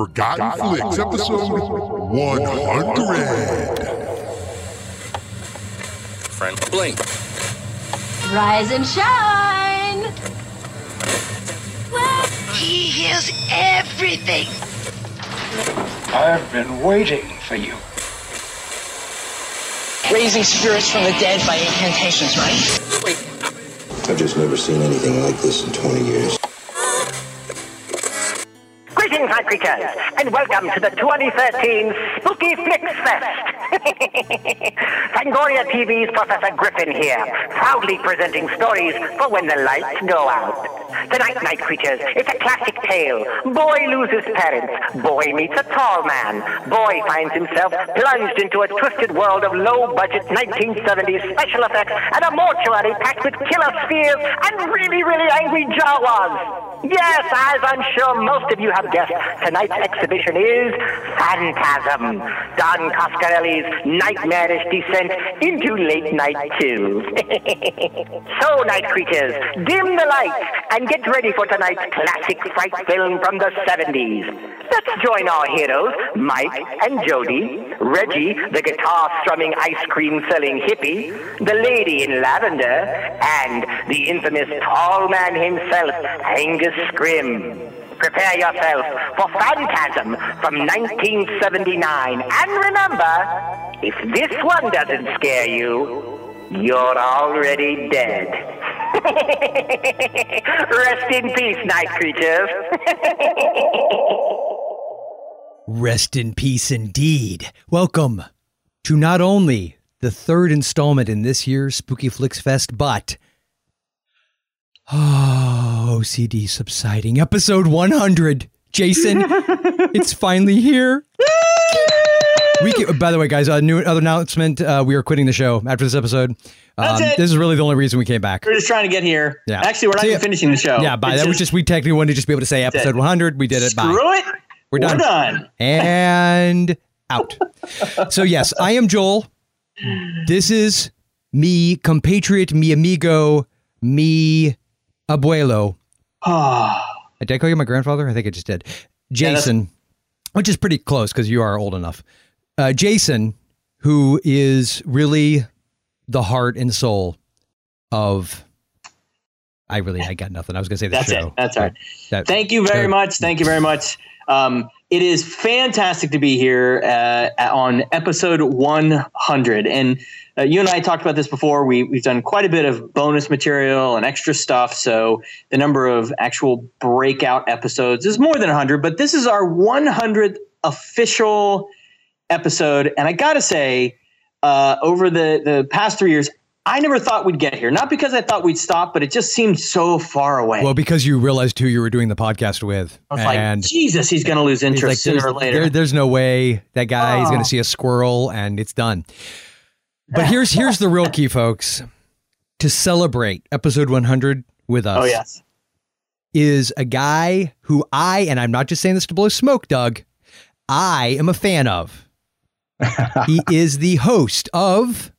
Forgotten Flix, episode 100. Friend, blink. Rise and shine! He hears everything. I've been waiting for you. Raising spirits from the dead by incantations, right? Wait. I've just never seen anything like this in 20 years. And welcome to the 2013 Spooky Flix Fest. Fangoria TV's Professor Griffin here, proudly presenting stories for when the lights go out. Tonight, night creatures, it's a classic tale. Boy loses parents. Boy meets a tall man. Boy finds himself plunged into a twisted world of low-budget 1970s special effects and a mortuary packed with killer spheres and really, really angry Jawas. Yes, as I'm sure most of you have guessed, tonight's exhibition is Phantasm, Don Coscarelli's nightmarish descent into late night chills. so, night creatures, dim the lights and get ready for tonight's classic fright film from the 70s. Let's join our heroes, Mike and Jody, Reggie, the guitar strumming ice cream selling hippie, the lady in lavender, and the infamous tall man himself, Angus Scrimm. Prepare yourself for Phantasm from 1979. And remember, if this one doesn't scare you, you're already dead. Rest in peace, night creatures. Rest in peace indeed. Welcome to not only the third installment in this year's Spooky Flix Fest, but oh, OCD subsiding. Episode 100. Jason, it's finally here. We can, by the way, guys, a new other announcement. Uh, we are quitting the show after this episode. That's Um, it. This is really the only reason we came back. We're just trying to get here. Yeah. Actually, we're not See even finishing the show. Yeah, by It's that was just we technically wanted to just be able to say That's it. episode 100. We did it. Bye. Screw it. We're done. We're done. and out. So yes, I am Joel. This is me compatriot, me amigo, mi abuelo. Oh, Did I call you my grandfather? I think I just did. Jason, which is pretty close because you are old enough. Uh, Jason, who is really the heart and soul of. I really, I got nothing. I was going to say the That's show. it. That's all right. That- Thank you very much. Thank you very much. Um, it is fantastic to be here uh, on episode 100. And uh, you and I talked about this before. We, we've done quite a bit of bonus material and extra stuff. So the number of actual breakout episodes is more than 100. But this is our 100th official episode. And I got to say, uh, over the, the past three years, I never thought we'd get here. Not because I thought we'd stop, but it just seemed so far away. Well, because you realized who you were doing the podcast with. I was and like, Jesus, he's going to lose interest like, sooner or later. there- there's no way that guy is going Oh. to see a squirrel and it's done. But here's here's the real key, folks. To celebrate episode 100 with us oh, yes. is a guy who I, and I'm not just saying this to blow smoke, Doug, I am a fan of. he is the host of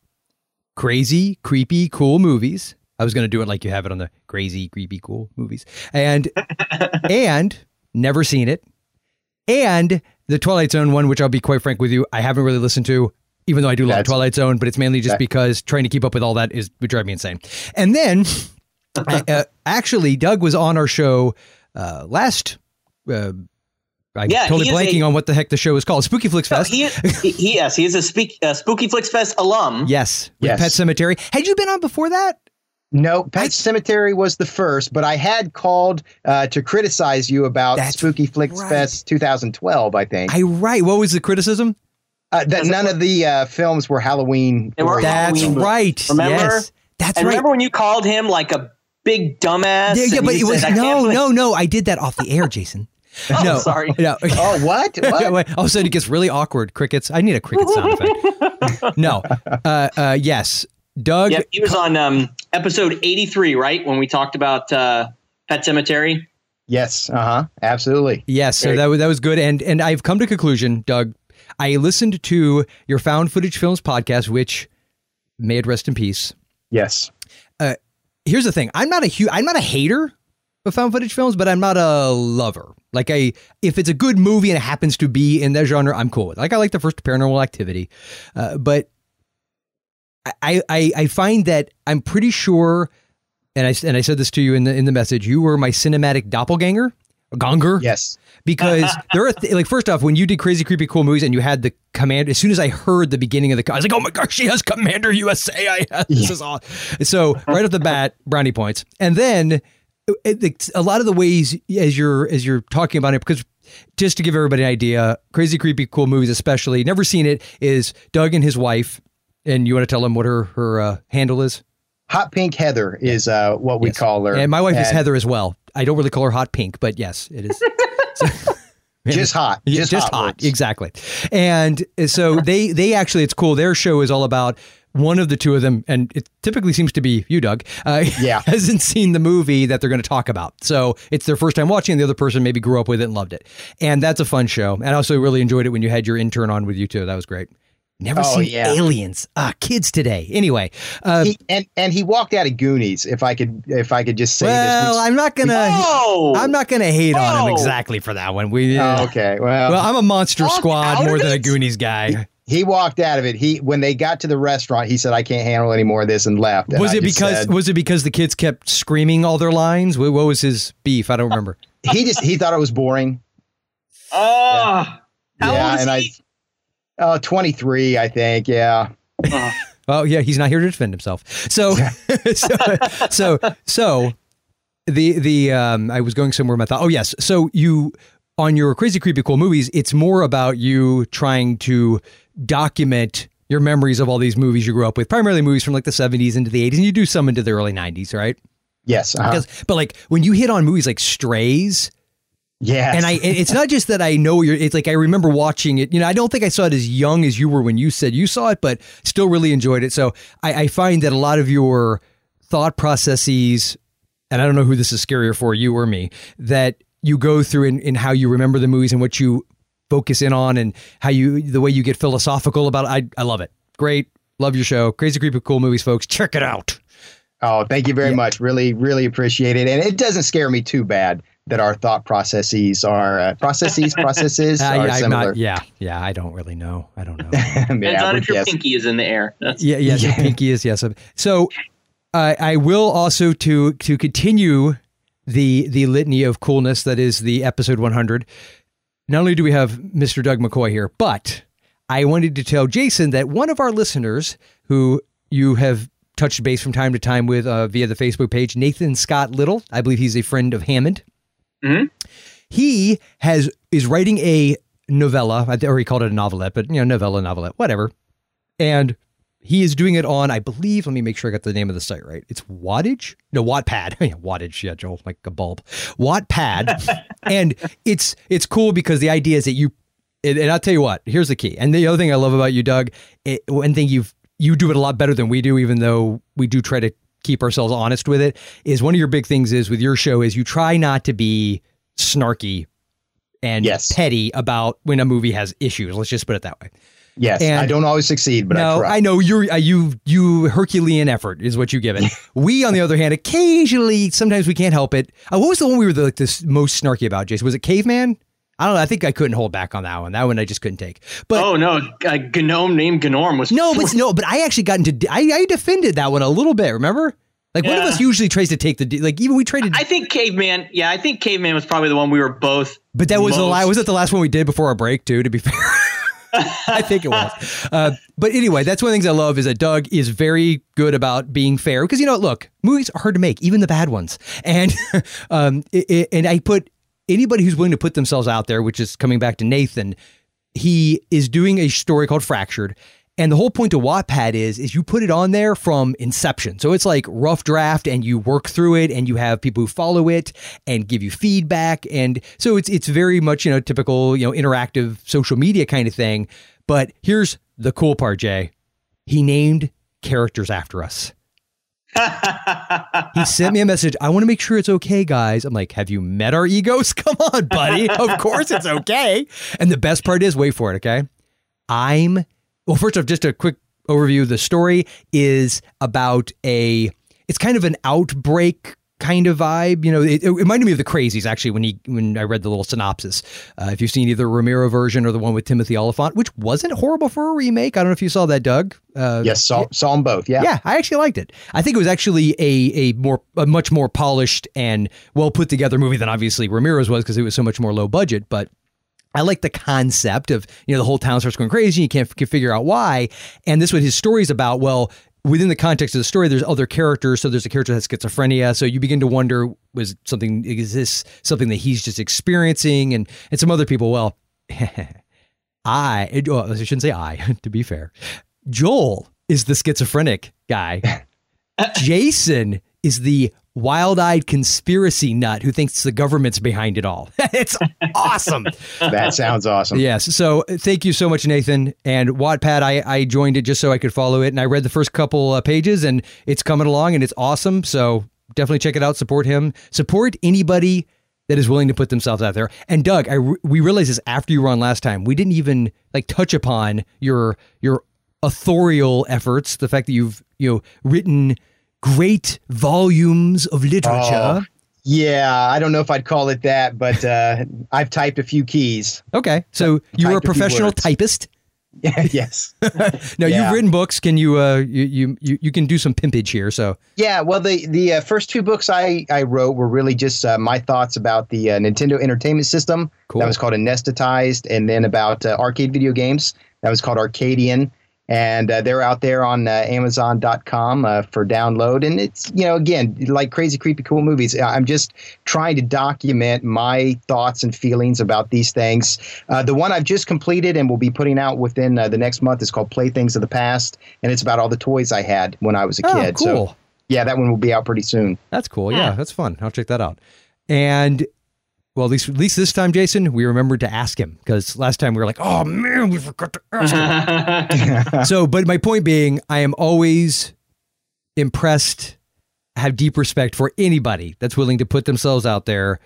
Crazy, Creepy, Cool Movies. I was going to do it like you have it on the Crazy, Creepy, Cool Movies. And, and never seen it. And the Twilight Zone one, which I'll be quite frank with you, I haven't really listened to, even though I do love That's- Twilight Zone, but it's mainly just that- because trying to keep up with all that is would drive me insane. And then, I- uh, actually, Doug was on our show uh, last. Uh, I'm Yeah, totally blanking a- on what the heck the show is called. Spooky Flix Fest. he, he, he- yes, he is a speak, uh, Spooky Flix Fest alum. yes, with Yes. Pet Sematary. Had you been on before that? No, Pet Sematary was the first, but I had called uh, to criticize you about Spooky Flix right. Fest 2012. I think I right. What was the criticism? uh, that none of the uh, films were Halloween. They were. That's Halloween, right. remember? Yes, that's and right. remember when you called him like a big dumbass? yeah, yeah, but it was said, no, no, no. I did that off the air, Jason. Oh, no, sorry. No. Oh, what? What? Wait, all of a sudden it gets really awkward. Crickets. I need a cricket sound effect. no. Uh, uh, yes. Doug. Yep, he was on um, episode 83, right? When we talked about uh, Pet Sematary. yes. Uh huh. Absolutely. Yes. So that was that was good. And and I've come to conclusion, Doug. I listened to your found footage films podcast, which may it rest in peace. Yes. Uh, Here's the thing. I'm not a hu- I'm not a hater of found footage films, but I'm not a lover. Like I, if it's a good movie and it happens to be in that genre, I'm cool with. it. Like I like the first Paranormal Activity, uh, but I, I I find that I'm pretty sure, and I and I said this to you in the in the message. You were my cinematic doppelganger, gonger. Yes. Because there are th- like first off, when you did crazy creepy cool movies and you had the command, as soon as I heard the beginning of the, I was like, oh my gosh, she has Commander USA. I have. this is awesome. So right off the bat, brownie points, and then a lot of the ways as you're as you're talking about it because just to give everybody an idea, crazy creepy cool movies, especially never seen it, is Doug and his wife, and you want to tell them what her her uh, handle is. Hot Pink Heather is uh, what we Yes. call her. And my wife is Heather as well. I don't really call her hot pink, but yes, it is. Just hot. Just, just hot. hot, exactly. And so they they actually it's cool. Their show is all about one of the two of them, and it typically seems to be you, Doug. Uh, Yeah. hasn't seen the movie that they're going to talk about, so it's their first time watching. and The other person maybe grew up with it and loved it, and that's a fun show. And I also really enjoyed it when you had your intern on with you too. That was great. Never Oh, seen yeah. Aliens. Ah, kids today. Anyway, uh, He, and and he walked out of Goonies. If I could, if I could just say well, this. Well, I'm not gonna. Oh, I'm not gonna hate on him Oh. exactly for that one. We. Oh, okay. Well, Well, I'm a Monster Squad more than a? Goonies guy. He walked out of it. He when they got to the restaurant, he said, "I can't handle any more of this," and left. And was I it because said- was it because the kids kept screaming all their lines? What, what was his beef? I don't remember. he just he thought it was boring? oh, how yeah, old is and he? I, uh, 23, I think. Yeah. Oh. Oh yeah, he's not here to defend himself. So so so so the the um I was going somewhere with my thought. Oh yes. So you on your crazy creepy cool movies, it's more about you trying to document your memories of all these movies you grew up with, primarily movies from like the 70s into the 80s, and you do some into the early 90s, right? Yes. uh-huh. Because, but like when you hit on movies like Strays, yeah, and I, it's not just that I know you're. It's like I remember watching it. You know, I don't think I saw it as young as you were when you said you saw it, but still really enjoyed it. So I, I find that a lot of your thought processes, and I don't know who this is scarier for, you or me, that you go through in, in how you remember the movies and what you focus in on, and how you the way you get philosophical about it. I I love it. Great, love your show. Crazy creepy cool movies, folks. Check it out. Oh, thank you very much. Really, really appreciate it. And it doesn't scare me too bad that our thought processes are uh, processes processes I, are I'm similar. not. Yeah, yeah. I don't really know. I don't know. Depends Yeah, on but if your yes. pinky is in the air. That's, Yeah, yes, your pinky is yes. So I I will also to to continue the the litany of coolness that is the episode 100. Not only do we have Mr. Doug McCoy here, but I wanted to tell Jason that one of our listeners who you have touched base from time to time with uh, via the Facebook page, Nathan Scott Little, I believe he's a friend of Hammond. Mhm. He has is writing a novella, or he called it a novelette, but you know, novella, novelette, whatever. And he is doing it on, I believe, let me make sure I got the name of the site right. It's Wattage? No, Wattpad. yeah, Wattage, yeah, Joel, like a bulb. Wattpad. and it's it's cool because the idea is that you and, and I'll tell you what, here's the key. And the other thing I love about you, Doug, it, one thing you've you do it a lot better than we do, even though we do try to keep ourselves honest with it, is one of your big things is with your show is you try not to be snarky and Yes. petty about when a movie has issues. Let's just put it that way. Yes, And- I don't always succeed, but I no, try. I know you're uh, you you Herculean effort is what you give it. we, on the other hand, occasionally, sometimes we can't help it. Uh, what was the one we were the, like this most snarky about, Jason? Was it Caveman? I don't know. I think I couldn't hold back on that one. That one I just couldn't take. But oh no, a gnome named Gnorm was no, but no, but I actually got into I, I defended that one a little bit. Remember? Like one of us usually tries to take the d- like even we traded, I think Caveman. Yeah, I think Caveman was probably the one we were both. but that was the most- la- was it the last one we did before our break too? To be fair. I think it was. Uh, but anyway, that's one of the things I love is that Doug is very good about being fair because you know, look, movies are hard to make, even the bad ones. And um, it, it- and I put anybody who's willing to put themselves out there, which is coming back to Nathan. He is doing a story called Fractured. And the whole point of Wattpad is is you put it on there from inception. So it's like rough draft and you work through it and you have people who follow it and give you feedback and so it's it's very much, you know, typical, you know, interactive social media kind of thing. But here's the cool part, Jay. He named characters after us. He sent me a message. I want to make sure it's okay, guys. I'm like, have you met our egos? Come on, buddy. of course it's okay. And the best part is, wait for it, okay? I'm well, first off, just a quick overview. The story is about a it's kind of an outbreak kind of vibe. You know, it, it reminded me of the Crazies actually when he when I read the little synopsis. Uh, if you've seen either the Romero version or the one with Timothy Olyphant, which wasn't horrible for a remake. I don't know if you saw that, Doug. Uh, yes, saw, saw them both. Yeah, yeah, I actually liked it. I think it was actually a a more a much more polished and well put together movie than obviously Romero's was because it was so much more low budget, but. I like the concept of, you know, the whole town starts going crazy. You can't f- figure out why. And this what his story is about. Well, within the context of the story, there's other characters. So there's a character that has schizophrenia. So you begin to wonder, was something, is this something that he's just experiencing? And, and some other people, well, I, well, I shouldn't say I, to be fair. Joel is the schizophrenic guy. Jason is the wild-eyed conspiracy nut who thinks the government's behind it all. it's awesome. that sounds awesome. Yes. So thank you so much, Nathan. And Wattpad, I, I joined it just so I could follow it, and I read the first couple uh, pages, and it's coming along, and it's awesome. So definitely check it out. Support him. Support anybody that is willing to put themselves out there. And Doug, I re- we realized this after you were on last time. We didn't even like touch upon your your authorial efforts. The fact that you've you know written great volumes of literature. Oh, yeah, I don't know if I'd call it that, but uh, I've typed a few keys. Okay, so you're a professional typist. yes. now yeah. you've written books. Can you, uh, you you you can do some pimpage here? So yeah, well the the uh, first two books I I wrote were really just uh, my thoughts about the uh, Nintendo Entertainment System. Cool. That was called Anesthetized, and then about uh, arcade video games. That was called Arcadian and uh, they're out there on uh, amazon.com uh, for download. And it's you know again like crazy creepy cool movies. I'm just trying to document my thoughts and feelings about these things. Uh, the one i've just completed and will be putting out within uh, the next month is called playthings of the past. And it's about all the toys i had when i was a oh, kid. Cool. so yeah that one will be out pretty soon. That's cool. Yeah that's fun. I'll check that out. And well, at least at least this time, Jason, we remembered to ask him because last time we were like, "Oh man, we forgot to ask him." so, but my point being, I am always impressed, have deep respect for anybody that's willing to put themselves out there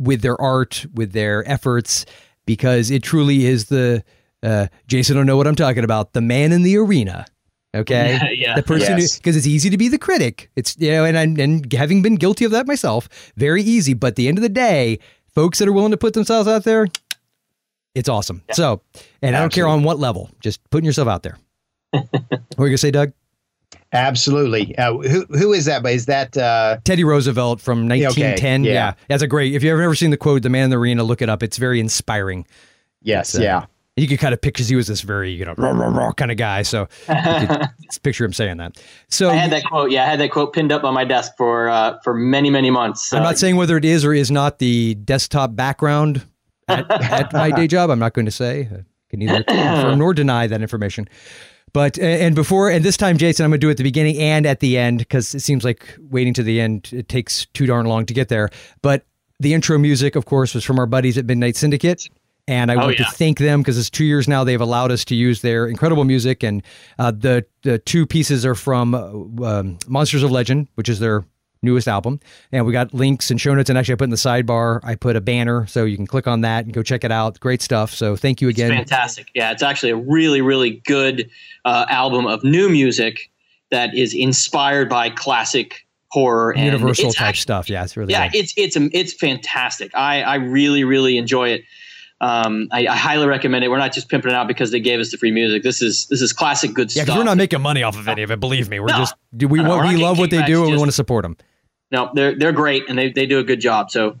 with their art, with their efforts, because it truly is the uh, Jason. Don't know what I'm talking about. The man in the arena Okay, yeah, the person because yes. it's easy to be the critic. It's you know, and I'm, and having been guilty of that myself, very easy. But at the end of the day, folks that are willing to put themselves out there, it's awesome. Yeah. So, and Absolutely. I don't care on what level, just putting yourself out there. what were you gonna say, Doug? Absolutely. Uh, who who is that? But is that uh, Teddy Roosevelt from 1910? Okay. Yeah. yeah, that's a great. If you've ever seen the quote, "The Man in the Arena," look it up. It's very inspiring. Yes. Uh, yeah you could kind of picture he was this very you know rah, rah, rah kind of guy. So you could picture him saying that. So I had that quote. Yeah, I had that quote pinned up on my desk for uh, for many many months. I'm not saying whether it is or is not the desktop background at, at my day job. I'm not going to say. I can neither confirm nor deny that information. But and before and this time, Jason, I'm going to do it at the beginning and at the end because it seems like waiting to the end it takes too darn long to get there. But the intro music, of course, was from our buddies at Midnight Syndicate. And I oh, want yeah. to thank them because it's two years now they've allowed us to use their incredible music. And uh, the the two pieces are from uh, um, Monsters of Legend, which is their newest album. And we got links and show notes. And actually, I put in the sidebar, I put a banner so you can click on that and go check it out. Great stuff. So thank you again. It's fantastic. Yeah, it's actually a really, really good uh, album of new music that is inspired by classic horror and universal type actually, stuff. Yeah, it's really yeah, good. it's it's it's fantastic. I I really really enjoy it um, I, I, highly recommend it. We're not just pimping it out because they gave us the free music. This is this is classic good yeah, stuff. we're not making money off of any of it. Believe me, we're no. just do we no, we love what they do and we want to support them. No, they're they're great and they they do a good job. So.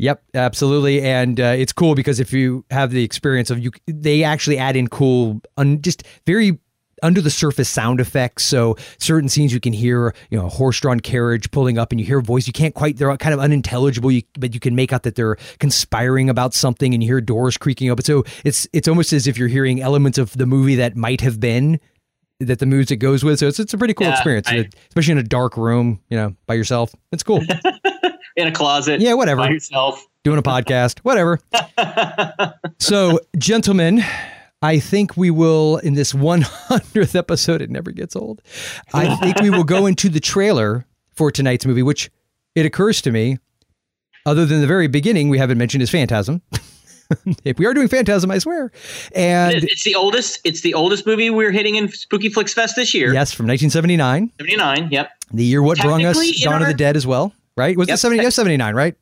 Yep, absolutely, and uh, it's cool because if you have the experience of you, they actually add in cool, un, just very under the surface sound effects. So certain scenes you can hear, you know, a horse-drawn carriage pulling up, and you hear a voice. You can't quite; they're kind of unintelligible, you, but you can make out that they're conspiring about something, and you hear doors creaking open. So it's it's almost as if you're hearing elements of the movie that might have been that the music goes with. So it's it's a pretty cool yeah, experience, I, uh, especially in a dark room, you know, by yourself. It's cool. in a closet, yeah, whatever, by yourself, doing a podcast, whatever. so, gentlemen I think we will, in this 100th episode, it never gets old. I think we will go into the trailer for tonight's movie, which it occurs to me, other than the very beginning, we haven't mentioned is Phantasm. if we are doing Phantasm, I swear. And It's the oldest. It's the oldest movie we're hitting in Spooky Flix Fest this year. yes, from 1979, seventy nine. Yep. the year what brought us Dawn of the Dead as well, right? Was it 70? Yes, 79, right?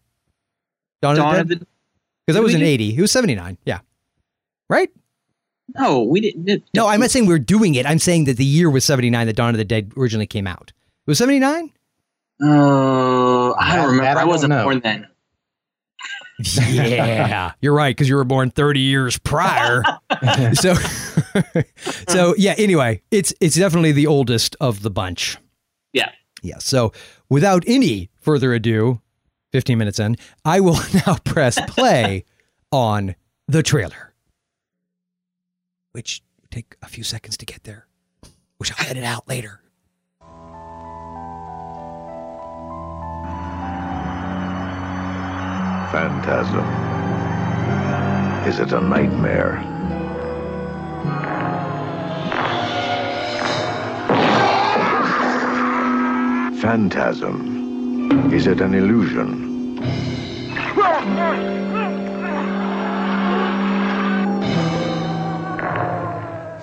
Dawn, Dawn of the. Dead because that was in 80. It was 79. Yeah, right. No, we didn't. No, I'm not saying we are doing it. I'm saying that the year was 79 that Dawn of the Dead originally came out. It was 79. Oh, I don't remember. that I I don't wasn't know. born then. Yeah, you're right because you were born 30 years prior. so, so yeah. Anyway, it's it's definitely the oldest of the bunch. Yeah. Yeah. So, without any further ado, 15 minutes in, I will now press play on the trailer, which take a few seconds to get there, which I'll edit out later. Phantasm. Is it a nightmare? Phantasm. Is it an illusion?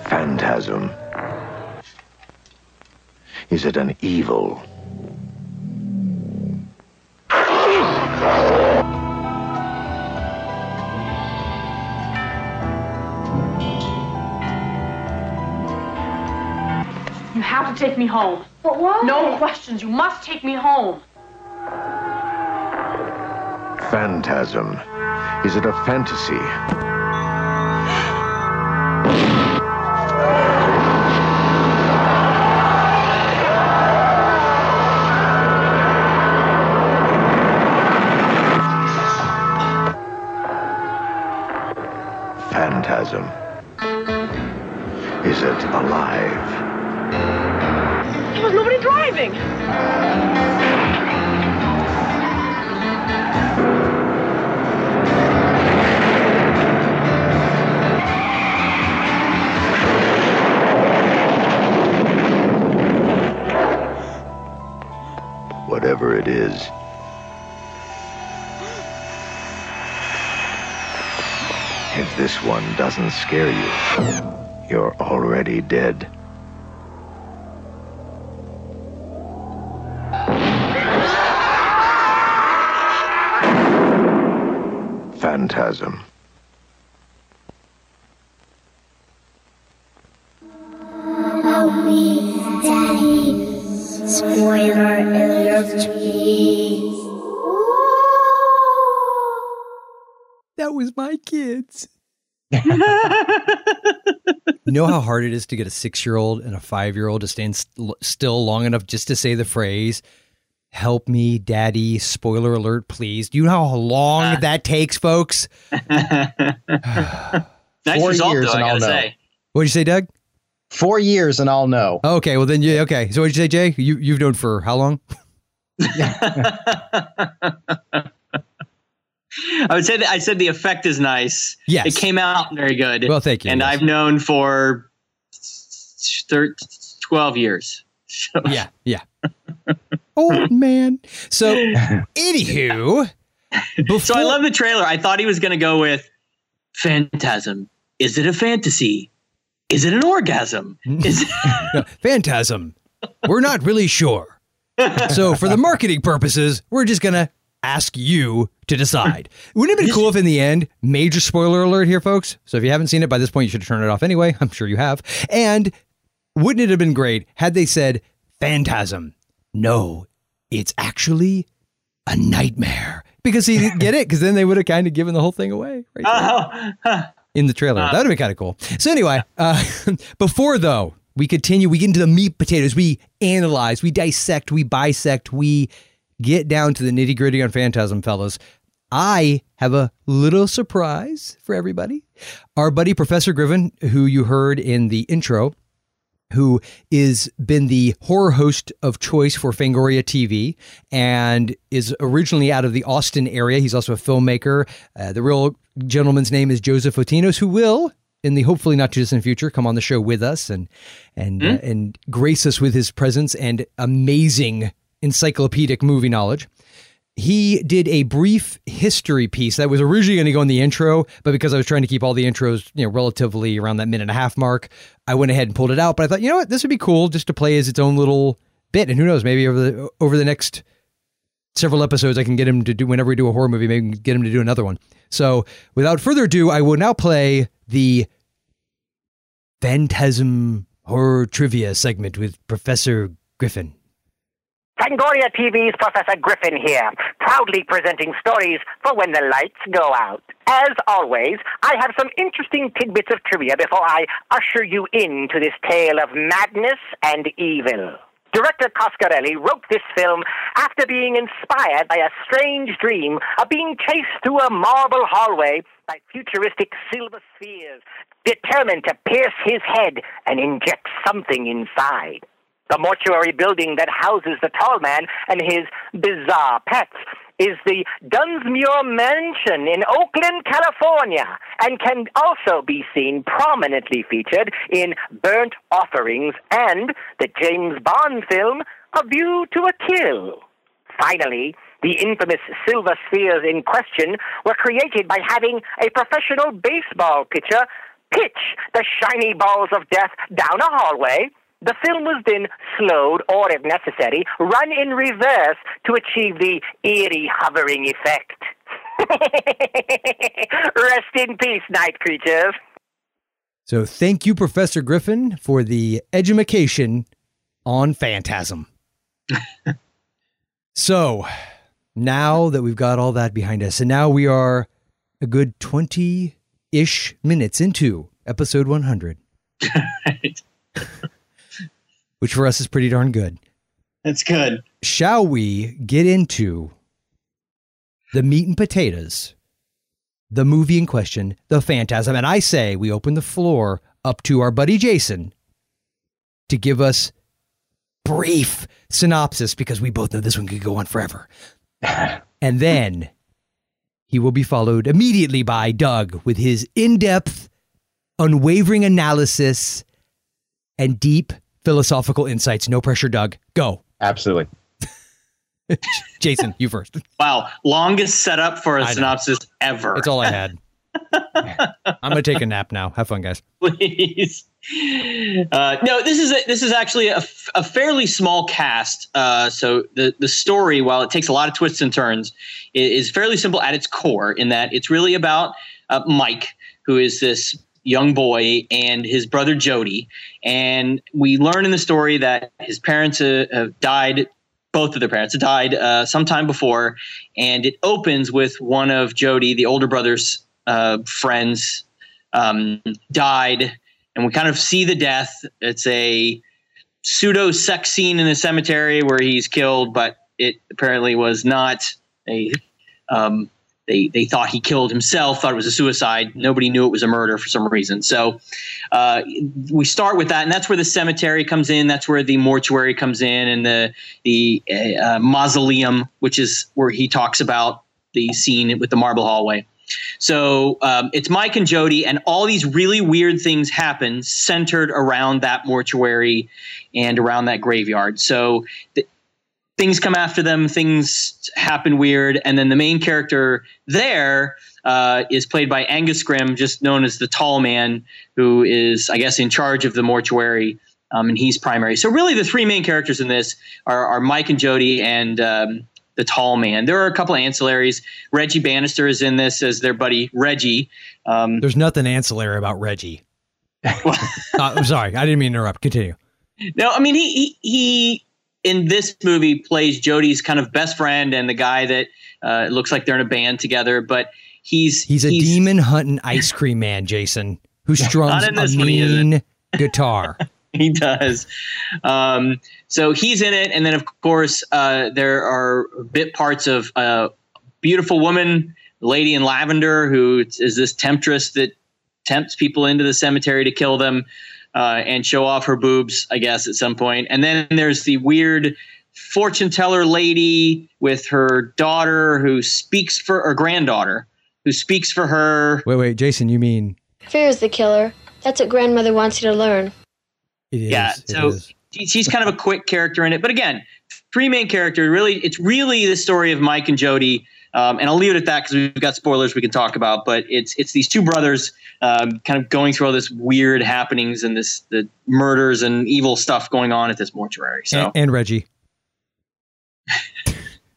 Phantasm. Is it an evil? You have to take me home. But why? No questions. You must take me home. Phantasm. Is it a fantasy? know how hard it is to get a six year old and a five year old to stand st- still long enough just to say the phrase, help me, daddy, spoiler alert, please. Do you know how long ah. that takes, folks? Nice Four result, years though, I and I'll gotta know. say. What'd you say, Doug? Four years and I'll know. Okay, well then, yeah, okay. So what'd you say, Jay? You, you've known for how long? I would say that I said the effect is nice. Yes. It came out very good. Well, thank you. And yes. I've known for thir- 12 years. So, Yeah, yeah. Old man. So, anywho, before, So I love the trailer. I thought he was going to go with Phantasm. Is it a fantasy? Is it an orgasm? Is No, Phantasm. We're not really sure. So, for the marketing purposes, we're just going to ask you to decide. Wouldn't it have been cool if, in the end, major spoiler alert here, folks? So, if you haven't seen it by this point, you should turn it off anyway. I'm sure you have. And wouldn't it have been great had they said, Phantasm? No, it's actually a nightmare. Because he didn't get it, because then they would have kind of given the whole thing away. Right there in the trailer. that would have been kind of cool. So anyway, uh, before though we continue, we get into the meat potatoes. We analyze, we dissect, we bisect, we get down to the nitty gritty on Phantasm, fellas. I have a little surprise for everybody. Our buddy Professor Griffin, who you heard in the intro, who is been the horror host of choice for Fangoria TV and is originally out of the Austin area. He's also a filmmaker. Uh, the real gentleman's name is Joseph Otinos, who will, in the hopefully not too distant future, come on the show with us and and uh, and grace us with his presence and amazing encyclopedic movie knowledge. he did a brief history piece that was originally going to go in the intro, but because I was trying to keep all the intros, you know, relatively around that minute and a half mark, I went ahead and pulled it out. But I thought, you know what, this would be cool just to play as its own little bit. And who knows, maybe over the over the next several episodes, I can get him to do whenever we do a horror movie, maybe get him to do another one. So without further ado, I will now play the Phantasm horror trivia segment with Professor Griffin. Fangoria TV's Professor Griffin here, proudly presenting stories for when the lights go out. As always, I have some interesting tidbits of trivia before I usher you into this tale of madness and evil. Director Coscarelli wrote this film after being inspired by a strange dream of being chased through a marble hallway by futuristic silver spheres, determined to pierce his head and inject something inside. The mortuary building that houses the tall man and his bizarre pets is the Dunsmuir Mansion in Oakland, California, and can also be seen prominently featured in Burnt Offerings and the James Bond film A View to a Kill. Finally, the infamous silver spheres in question were created by having a professional baseball pitcher pitch the shiny balls of death down a hallway the film was then slowed, or if necessary, run in reverse to achieve the eerie hovering effect. Rest in peace, night creatures. So thank you, Professor Griffin, for the education on Phantasm. so now that we've got all that behind us, and now we are a good 20 ish minutes into episode 100. which for us is pretty darn good. That's good. Shall we get into the meat and potatoes, the movie in question, the phantasm? And I say we open the floor up to our buddy Jason to give us brief synopsis because we both know this one could go on forever. and then he will be followed immediately by Doug with his in depth, unwavering analysis and deep philosophical insights. No pressure, Doug. Go. Absolutely. Jason, you first. Wow, longest setup for a synopsis ever. It's all I had. I'm gonna take a nap now. Have fun, guys. Please. Uh, no, this is a, this is actually a, a fairly small cast. Uh, so the the story, while it takes a lot of twists and turns, is, is fairly simple at its core. In that it's really about uh, Mike, who is this young boy and his brother Jody. And we learn in the story that his parents uh, have died. Both of their parents died uh, sometime before, and it opens with one of Jody, the older brother's uh, friends, um, died, and we kind of see the death. It's a pseudo sex scene in the cemetery where he's killed, but it apparently was not a um, they they thought he killed himself, thought it was a suicide. Nobody knew it was a murder for some reason. So uh, we start with that, and that's where the cemetery comes in. That's where the mortuary comes in, and the the uh, mausoleum, which is where he talks about the scene with the marble hallway. So um, it's Mike and Jody, and all these really weird things happen centered around that mortuary and around that graveyard. So th- things come after them, things happen weird, and then the main character there uh, is played by Angus Scrimm, just known as the Tall Man, who is, I guess, in charge of the mortuary, um, and he's primary. So really, the three main characters in this are, are Mike and Jody and um, the Tall Man. There are a couple of ancillaries. Reggie Bannister is in this as their buddy Reggie. Um, There's nothing ancillary about Reggie. uh, I'm sorry, I didn't mean to interrupt. Continue. No, I mean he he, he in this movie plays Jody's kind of best friend and the guy that uh, looks like they're in a band together, but he's he's a he's, demon hunting ice cream man, Jason, who strums a mean guitar. he does. Um, so he's in it, and then of course uh, there are bit parts of a beautiful woman, lady in lavender, who is this temptress that tempts people into the cemetery to kill them uh, and show off her boobs, I guess, at some point. And then there's the weird fortune teller lady with her daughter who speaks for her granddaughter who speaks for her. Wait, wait, Jason, you mean fear is the killer? That's what grandmother wants you to learn. It is. Yeah. So she's kind of a quick character in it, but again, three main characters. Really, it's really the story of Mike and Jody. Um, and I'll leave it at that because we've got spoilers we can talk about. But it's it's these two brothers um, kind of going through all this weird happenings and this the murders and evil stuff going on at this mortuary. So and, and Reggie.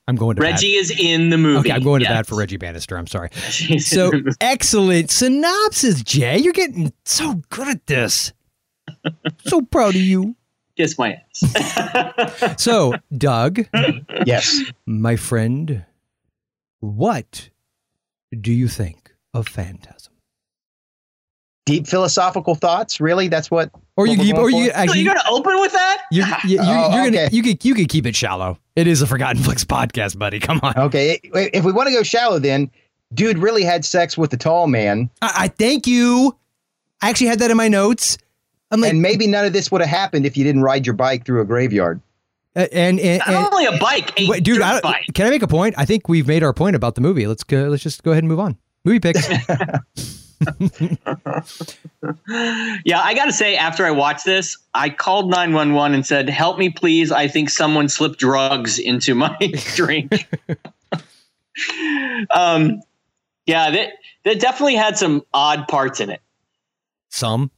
I'm going to Reggie bat. is in the movie. Okay, I'm going to Yes. bat for Reggie Bannister. I'm sorry. So excellent synopsis, Jay. You're getting so good at this. So proud of you. Kiss my ass. So, Doug, Yes. my friend, what do you think of Phantasm? Deep philosophical thoughts. Really, that's what. Or you what we're keep, or you for? actually, You're gonna open with that? you you, you, Oh, you're gonna okay. you could you could keep it shallow. It is a Forgotten Flix podcast, buddy. Come on. Okay, if we want to go shallow, then dude really had sex with the tall man, I, I thank you. I actually had that in my notes. I'm like, and maybe none of this would have happened if you didn't ride your bike through a graveyard. Uh, and and, and only a bike, a wait, dude, I bike. can I make a point? I think we've made our point about the movie. Let's go. Let's just go ahead and move on. Movie picks. Yeah, I got to say, after I watched this, I called 911 and said, Help me, please. I think someone slipped drugs into my drink. um, yeah, that, that definitely had some odd parts in it. Some.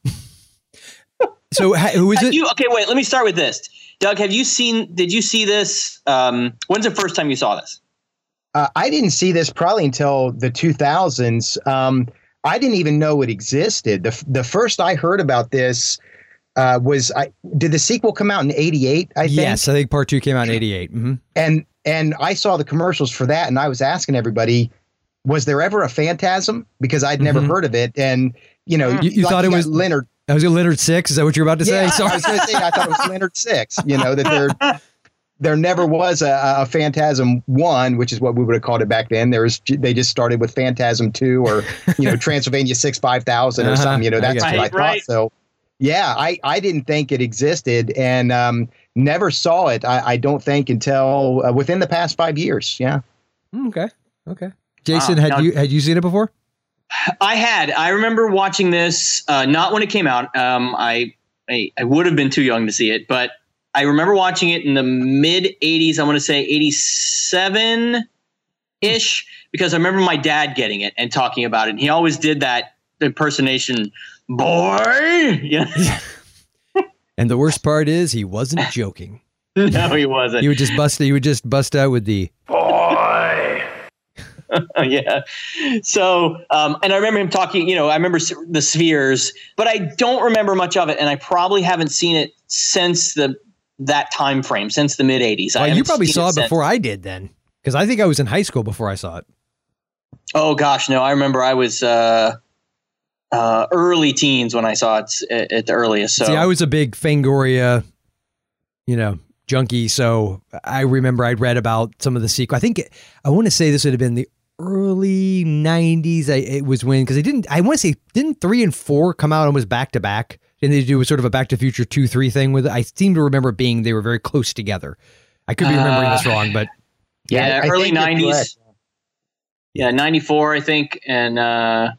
So who is it? You, okay, wait, let me start with this. Doug, have you seen, did you see this? Um, when's the first time you saw this? Uh, I didn't see this probably until the 2000s. Um, I didn't even know it existed. The, the first I heard about this uh, was I did the sequel come out in 88, I think? Yes, I think part two came out in '88. hmm And and I saw the commercials for that and I was asking everybody, was there ever a phantasm? Because I'd never Mhm. heard of it. And you know, You- you thought it was- Leonard. I was at Leonard Six. Is that what you're about to say? Yeah, Sorry. I was going to say I thought it was Leonard Six. You know that there there never was a, a Phantasm One, which is what we would have called it back then. There was they just started with Phantasm Two or you know Transylvania Six Five Thousand or Uh-huh. something. You know that's get what I you. thought. Right. So yeah, I I didn't think it existed and um, never saw it. I, I don't think until uh, within the past five years. Yeah. Mm, Okay. Okay. Jason, Wow. had Now- you had you seen it before? I had. I remember watching this, uh, not when it came out. Um, I, I I would have been too young to see it, but I remember watching it in the mid '80s. I want to say '87 ish, because I remember my dad getting it and talking about it. And he always did that impersonation, boy. Yeah. And the worst part is he wasn't joking. no, he wasn't. He would just bust. He would just bust out with the. yeah. So, um, and I remember him talking, you know, I remember the spheres, but I don't remember much of it. And I probably haven't seen it since the, that time frame, since the mid 80s. Well, you probably saw it before I did then, because I think I was in high school before I saw it. Oh, gosh. No, I remember I was uh, uh, early teens when I saw it at, at the earliest. So, See, I was a big Fangoria, you know, junkie. So I remember I'd read about some of the sequel. I think I want to say this would have been the early '90s. I, it was when because they didn't. I want to say didn't three and four come out almost back to back. Didn't they do sort of a Back to Future two three thing with it? I seem to remember being they were very close together. I could be remembering this Uh, wrong, but yeah, I- I early 90s. Yeah, 94, I think. And uh,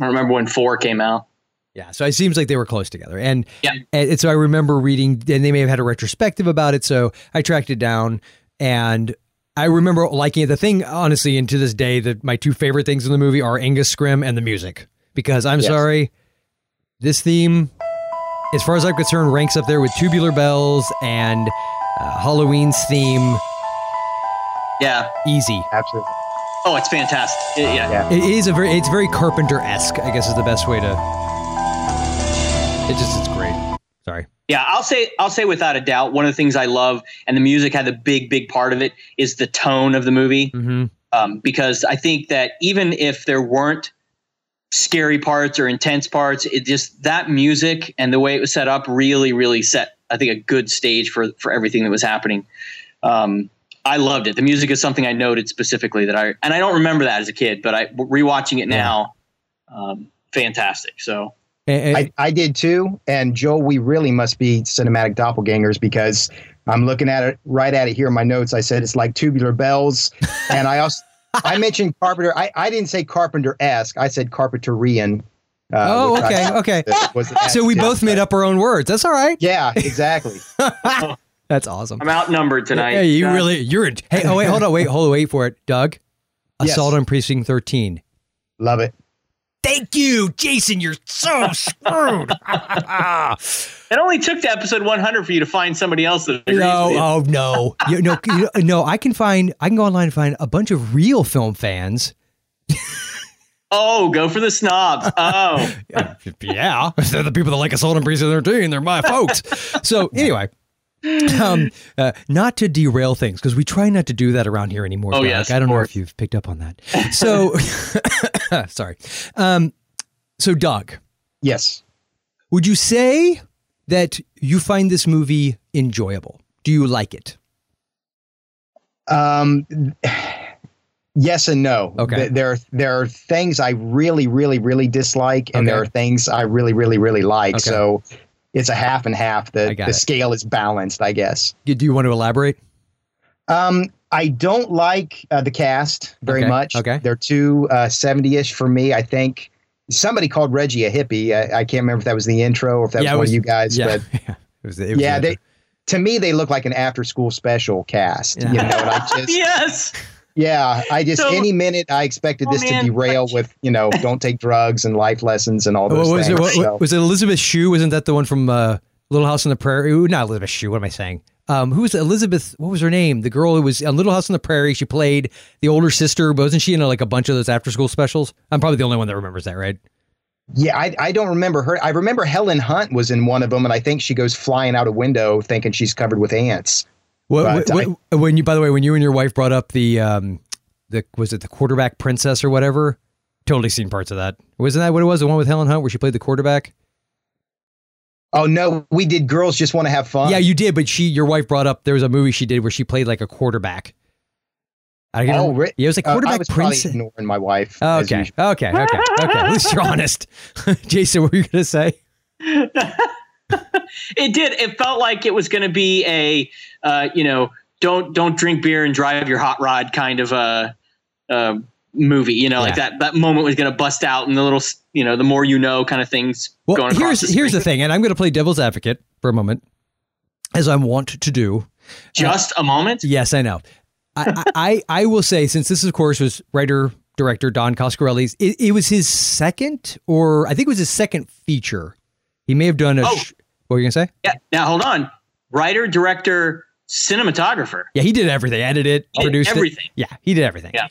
I remember when four came out. Yeah, so it seems like they were close together, and Yeah. and, and so I remember reading, and they may have had a retrospective about it. So I tracked it down, and I remember liking it. The thing, honestly, and to this day, that my two favorite things in the movie are Angus Scrimm and the music. Because I'm Yes. sorry, this theme, as far as I'm concerned, ranks up there with Tubular Bells and uh, Halloween's theme. Yeah. Easy. Absolutely. Oh, it's fantastic. It- yeah. Yeah. It is a very, it's very Carpenter esque. I guess is the best way to. It just, it's great. Sorry. Yeah, I'll say I'll say without a doubt one of the things I love, and the music had a big big part of it, is the tone of the movie. Mm-hmm. Um, because I think that even if there weren't scary parts or intense parts, it just that music and the way it was set up really really set I think a good stage for for everything that was happening. Um, I loved it. The music is something I noted specifically that I and I don't remember that as a kid, but I rewatching it now, um, fantastic. So And- and- I, I did too. And Joel, we really must be cinematic doppelgangers because I'm looking at it right at it here in my notes. I said it's like tubular bells. And I also I mentioned Carpenter. I, I didn't say Carpenter esque. I said Carpenterian. Uh, Oh, which I okay, okay. was- was the so we both made up our own words. That's all right. Yeah, exactly. That's awesome. I'm outnumbered tonight. Hey, you Uh, really, you're in. Hey, oh, wait, hold on. Wait, hold on. Wait for it. Doug, Yes. Assault on Precinct 13. Love it. Thank you, Jason. You're so screwed. It only took to episode 100 for you to find somebody else that agrees no, oh no, you, no, you, no. I can find. I can go online and find a bunch of real film fans. Oh, go for the snobs. Oh, yeah, they're the people that like Assault on Precinct 13. They're my folks. So anyway. Um, uh, not to derail things because we try not to do that around here anymore. Oh, yes, I don't know if you've picked up on that. So, sorry. Um, so Doug, Yes. would you say that you find this movie enjoyable? Do you like it? Um, yes and no. Okay. Th- There, there are things I really, really, really dislike, and there are things I really, really, really like. Okay. So it's a half and half. The the it. scale is balanced, I guess. Do do you want to elaborate? Um, I don't like uh, the cast very Okay, much. okay. They're too uh, 70-ish for me. I think somebody called Reggie a hippie. I, I can't remember if that was the intro or if that Yeah, it was one of you guys. Yeah, But it was, it was yeah, the they to me they look like an after-school special cast. Yeah. You know, and I just yes. yeah, I just So- any minute I expected Oh, this man. to derail with you know don't take drugs and life lessons and all What those was things. it? What, So- was it Elizabeth Shue? Wasn't that the one from uh, Little House on the Prairie? Ooh, not Elizabeth Shue. What am I saying? Um, who was Elizabeth? What was her name? The girl who was on Little House on the Prairie. She played the older sister. but Wasn't she in like a bunch of those after school specials? I'm probably the only one that remembers that, right? Yeah, I, I don't remember her. I remember Helen Hunt was in one of them, and I think she goes flying out a window thinking she's covered with ants. What, what- when you, by the way, when you and your wife brought up the, um, the was it the quarterback princess or whatever? Totally seen parts of that. Wasn't that what it was? The one with Helen Hunt where she played the quarterback? Oh no, we did. Girls just want to have fun. Yeah, you did, but she, your wife brought up there was a movie she did where she played like a quarterback. I can't Oh, remember- re- yeah, it was like uh, I quarterback was probably ignoring my wife. as Okay, usual. okay, okay, okay. At least you're honest. Jason, what were you gonna say? It did. It felt like it was going to be a, uh, you know, don't don't drink beer and drive your hot rod kind of a, uh movie. You know, like that that moment was going to bust out and the little, you know, the more you know kind of things Well, going here's the here's the thing, and I'm gonna play devil's advocate for a moment, as I'm wont to do. Uh, Just a moment. Yes, I know. I, I I will say since this of course was writer director Don Coscarelli's, it, it was his second or I think it was his second feature. He may have done a. Oh. sh- what were you gonna say? Yeah. Now hold on. Writer, director, cinematographer. Yeah, he did everything. Edited He produced everything. it. Yeah, he did everything. Yeah.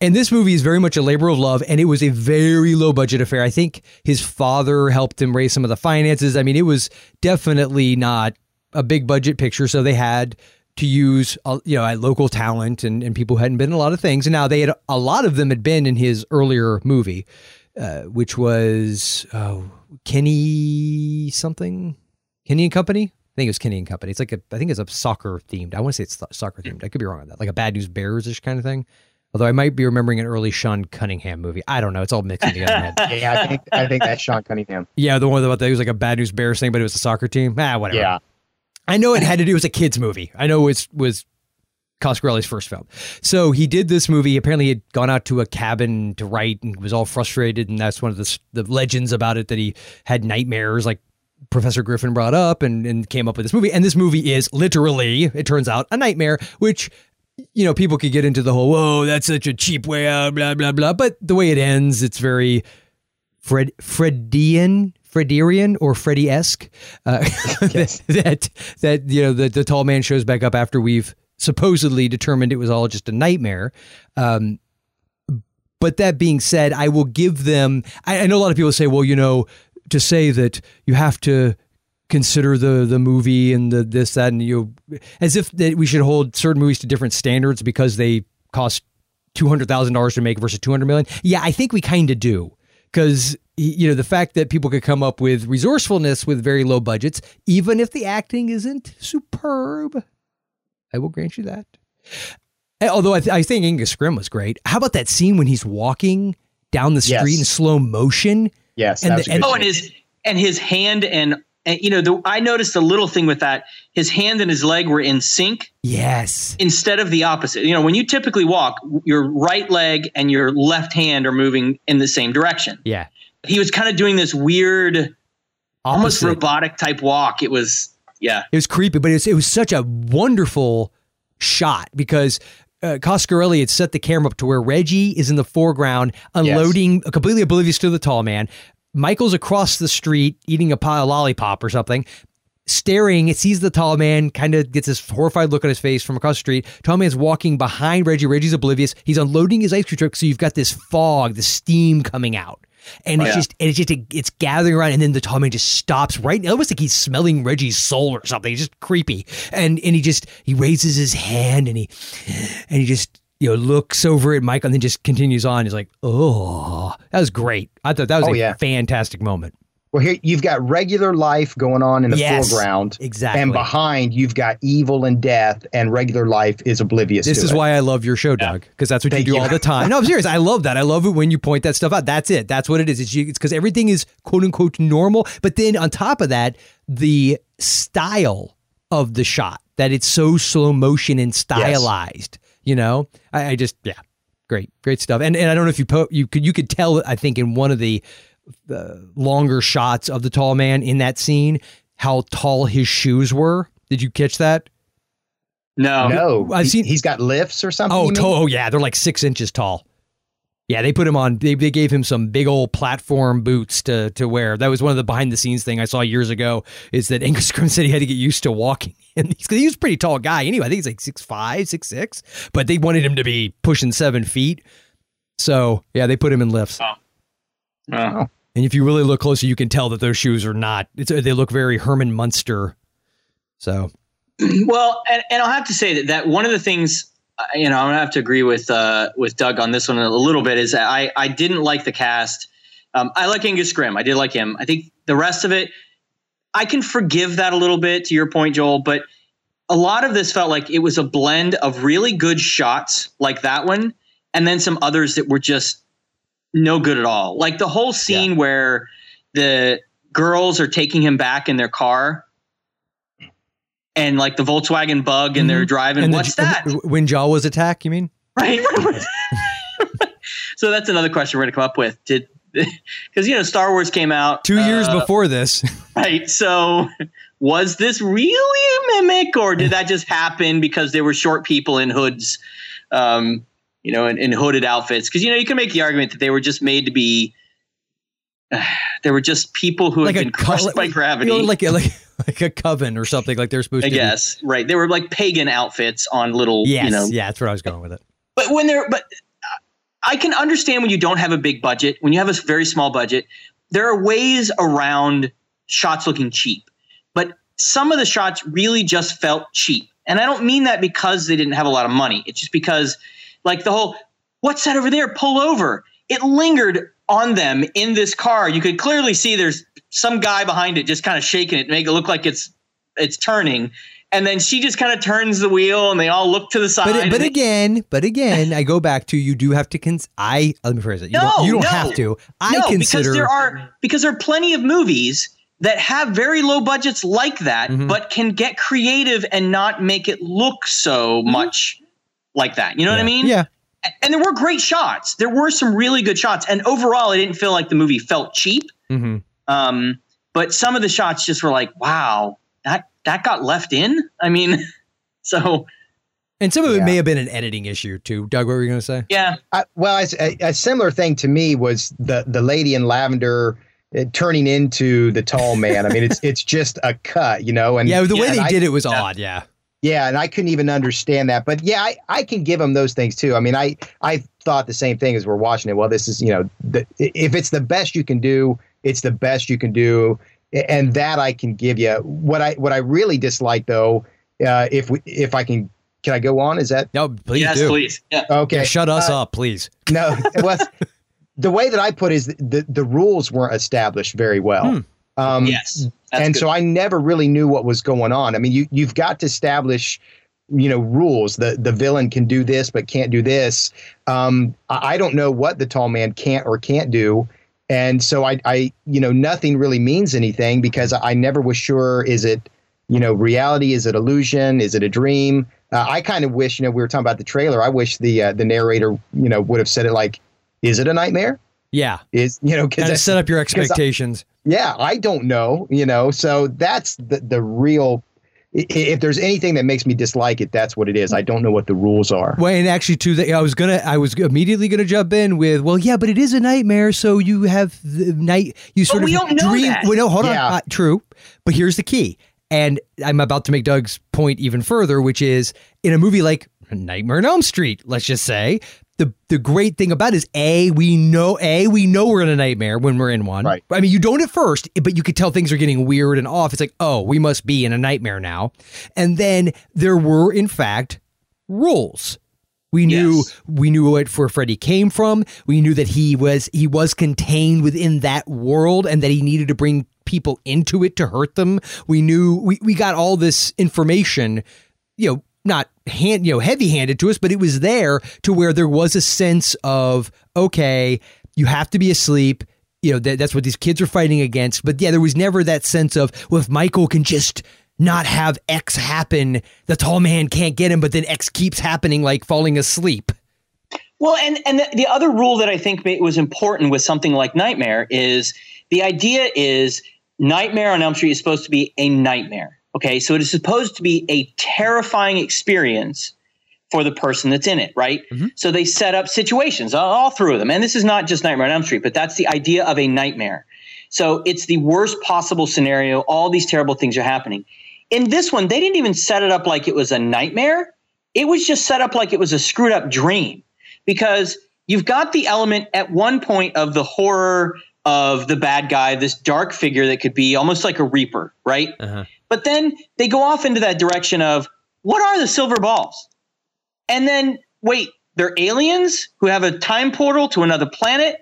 And this movie is very much a labor of love, and it was a very low budget affair. I think his father helped him raise some of the finances. I mean, it was definitely not a big budget picture, so they had to use uh, you know local talent and, and people who hadn't been in a lot of things. And now they had a lot of them had been in his earlier movie, uh, which was oh, Kenny something, Kenny and Company. I think it was Kenny and Company. It's like a, I think it's a soccer themed. I want to say it's soccer themed. I could be wrong on that. Like a Bad News Bears ish kind of thing. Although I might be remembering an early Sean Cunningham movie. I don't know. It's all mixing together. in my head. yeah, I think I think that's Sean Cunningham. Yeah, the one about that it was like a Bad News Bears thing, but it was a soccer team. Ah, whatever. Yeah. I know it had to do. It was a kids movie. I know it was was Coscarelli's first film. So he did this movie. Apparently, he had gone out to a cabin to write and was all frustrated. And that's one of the the legends about it that he had nightmares, like Professor Griffin brought up, and and came up with this movie. And this movie is literally, it turns out, a nightmare, which. You know, people could get into the whole, whoa, that's such a cheap way out, blah, blah, blah. But the way it ends, it's very Fred Fredian, Frederian or Freddy esque. Uh, that, that that you know the the tall man shows back up after we've supposedly determined it was all just a nightmare. Um, but that being said, I will give them. I, I know a lot of people say, well, you know, to say that you have to consider the the movie and the this that and you as if that we should hold certain movies to different standards because they cost two hundred thousand dollars to make versus two hundred million. Yeah, I think we kind of do because you know the fact that people could come up with resourcefulness with very low budgets, even if the acting isn't superb. I will grant you that. Although I, th- I think Angus Scrimm was great. How about that scene when he's walking down the street Yes. in slow motion? Yes, And the- and- Oh, and his and his hand and, and you know, the, I noticed a little thing with that. His hand and his leg were in sync Yes. instead of the opposite. You know, when you typically walk, your right leg and your left hand are moving in the same direction. Yeah. He was kind of doing this weird, almost robotic type walk. It was Yeah. It was creepy, but it was, it was such a wonderful shot because uh, Coscarelli had set the camera up to where Reggie is in the foreground, unloading, completely oblivious to the tall man. Michael's across the street eating a pie of lollipop or something, staring. It sees the tall man, kind of gets this horrified look on his face from across the street. Tall man's walking behind Reggie. Reggie's oblivious. He's unloading his ice cream truck, so you've got this fog, the steam coming out. And it's Yeah. just, and it's just, it's gathering around, and then the tall man just stops right. It almost like he's smelling Reggie's soul or something. It's just creepy, and and he just he raises his hand and he and he just you know looks over at Michael and then just continues on. He's like, oh, that was great. I thought that was Oh, a yeah. fantastic moment. Well, here you've got regular life going on in the Yes, foreground, exactly. and behind you've got evil and death, and regular life is oblivious. This to is it. why I love your show, Doug, because that's what Thank you do you. all the time. No, I'm serious. I love that. I love it when you point that stuff out. That's it. That's what it is. It's because everything is quote unquote normal, but then on top of that, the style of the shot that it's so slow motion and stylized. You know, I, I just yeah, great, great stuff. And and I don't know if you po- you could you could tell I think in one of the the longer shots of the tall man in that scene how tall his shoes were. Did you catch that? No. no, I've he- seen- he's got lifts or something. Oh, you to- oh yeah, they're like six inches tall. Yeah, they put him on. They, they gave him some big old platform boots to to wear. That was one of the behind the scenes thing I saw years ago. Is that Angus Scrimm said he had to get used to walking, and he's, he was a pretty tall guy anyway. I think he's like six five, six six, but they wanted him to be pushing seven feet. So yeah, they put him in lifts. Oh. And if you really look closer, you can tell that those shoes are not. It's, they look very Herman Munster. So well, and, and I'll have to say that, that one of the things, you know, I'm gonna have to agree with uh, with Doug on this one a little bit is I I didn't like the cast. Um, I like Angus Scrimm. I did like him. I think the rest of it, I can forgive that a little bit. To your point, Joel, but a lot of this felt like it was a blend of really good shots, like that one, and then some others that were just no good at all. Like the whole scene where the girls are taking him back in their car and like the Volkswagen bug and they're driving. Mm-hmm. And the- What's that? when Jawa's attack, you mean? Right. so that's another question we're going to come up with. Did because you know Star Wars came out Two years uh, before this. right? So was this really a mimic, or did that just happen because there were short people in hoods, um, you know, in, in hooded outfits? Because you know you can make the argument that they were just made to be. they were just people who Like had been co- crushed like- by gravity. You know, like a, like like a coven or something like they're supposed I to. be. guess right. They were like pagan outfits on little, Yes, you know, yeah, that's where I was going with it. but when they're but I can understand when you don't have a big budget, when you have a very small budget, there are ways around shots looking cheap. But some of the shots really just felt cheap. And I don't mean that because they didn't have a lot of money. It's just because like the whole what's that over there? Pull over. It lingered on them in this car. You could clearly see there's some guy behind it just kind of shaking it to make it look like it's it's turning. And then she just kind of turns the wheel and they all look to the side. But but again, but again, I go back to you do have to cons. I let me phrase it. You No, don't, you don't no. have to. I no, consider because there are because there are plenty of movies that have very low budgets like that, Mm-hmm. but can get creative and not make it look so much like that. You know what I mean? Mm-hmm. Yeah. A- And there were great shots. There were some really good shots, and overall, I didn't feel like the movie felt cheap. Mhm. Um, but some of the shots just were like, wow, that that got left in. I mean, so And some of it may have been an editing issue too. Doug, what were you going to say? yeah, I, well, it's a, a similar thing to me was the the lady in lavender uh, turning into the tall man. I mean, it's it's just a cut, you know. And Yeah, the way and they I- did it was odd. Yeah. Yeah, and I couldn't even understand that. But yeah, I, I can give them those things too. I mean, I I thought the same thing as we're watching it. Well, this is you know, the, if it's the best you can do, it's the best you can do, and that I can give you. What I what I really dislike though, uh, if we if I can, can I go on? Is that No, please yes, do. please, yeah. okay? Yeah, shut us Uh, up, please. no, well, the way that I put it is the the rules weren't established very well. Hmm. Um, yes, and good. so I never really knew what was going on. I mean, you you've got to establish, you know, rules. The the villain can do this, but can't do this. Um, I, I don't know what the tall man can't or can't do, and so I I you know nothing really means anything because I never was sure is it you know reality is it illusion is it a dream. Uh, I kind of wish you know we were talking about the trailer. I wish the uh, the narrator you know would have said it like, is it a nightmare? Yeah. Is you know because Got to set up your 'cause I- expectations. yeah, I don't know, you know. So that's the the real if there's anything that makes me dislike it, that's what it is. I don't know what the rules are. Well, and actually, too, the, I was gonna, I was immediately gonna jump in with, well, yeah, but it is a nightmare, so you have the night, you sort we of don't know dream. that. Well, no, hold Yeah. on, uh, true, but here's the key, and I'm about to make Doug's point even further, which is in a movie like Nightmare on Elm Street, let's just say. The, the great thing about it is a we know a we know we're in a nightmare when we're in one. Right. I mean you don't at first, but you could tell things are getting weird and off. It's like oh we must be in a nightmare now, and then there were in fact rules. We knew Yes. we knew what where Freddy came from. We knew that he was he was contained within that world and that he needed to bring people into it to hurt them. We knew we, we got all this information, you know, not hand you know heavy handed to us, but it was there to where there was a sense of okay, you have to be asleep. You know that, that's what these kids are fighting against. But yeah, there was never that sense of well, if Michael can just not have X happen, the tall man can't get him, but then X keeps happening, like falling asleep. Well, and and the, the other rule that I think was important with something like Nightmare is the idea is Nightmare on Elm Street is supposed to be a nightmare. Okay, so it is supposed to be a terrifying experience for the person that's in it, right? Mm-hmm. So they set up situations all, through them, and this is not just Nightmare on Elm Street, but that's the idea of a nightmare. So it's the worst possible scenario. All these terrible things are happening. In this one, they didn't even set it up like it was a nightmare. It was just set up like it was a screwed up dream because you've got the element at one point of the horror of the bad guy, this dark figure that could be almost like a reaper, right? Uh-huh. But then they go off into that direction of what are the silver balls? And then wait, they're aliens who have a time portal to another planet.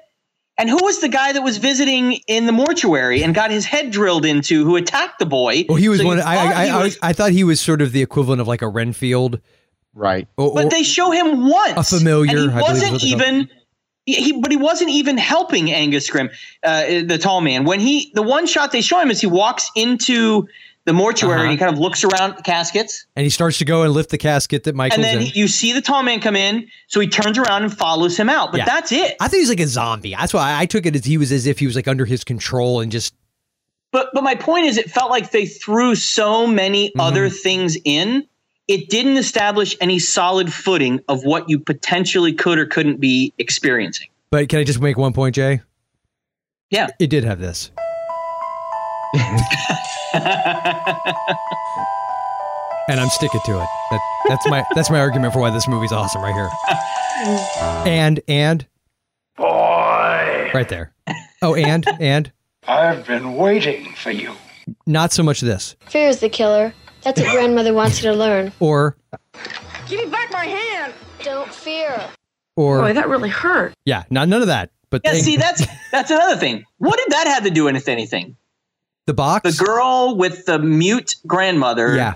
And who was the guy that was visiting in the mortuary and got his head drilled into who attacked the boy? Well, he was So one. I, thought I, he I, was- I, I thought he was sort of the equivalent of like a Renfield, right? Or, But they show him once. A familiar, And he wasn't what they call even. He, he- but he wasn't even helping Angus Scrimm, uh, the tall man. When he, the one shot they show him is he walks into the mortuary Uh-huh. and he kind of looks around the caskets, and he starts to go and lift the casket that Michael's and then in. you see the tall man come in, so he turns around and follows him out. But Yeah. that's it. I think he's like a zombie. That's why I took it as he was as if he was like under his control and just But but my point is, it felt like they threw so many Mm-hmm. other things in. It didn't establish any solid footing of what you potentially could or couldn't be experiencing. But can I just make one point, Jay? Yeah. It did have this. and I'm sticking to it. That, that's my that's my argument for why this movie's awesome right here. And and Boy, right there. Oh, and and I've been waiting for you. not so much this. Fear is the killer. That's what grandmother wants you to learn. Or Give me back my hand. Don't fear. or Boy, that really hurt. yeah, not none of that. But Yeah, they- see, that's that's another thing. What did that have to do with anything? The box. The girl with the mute grandmother. Yeah.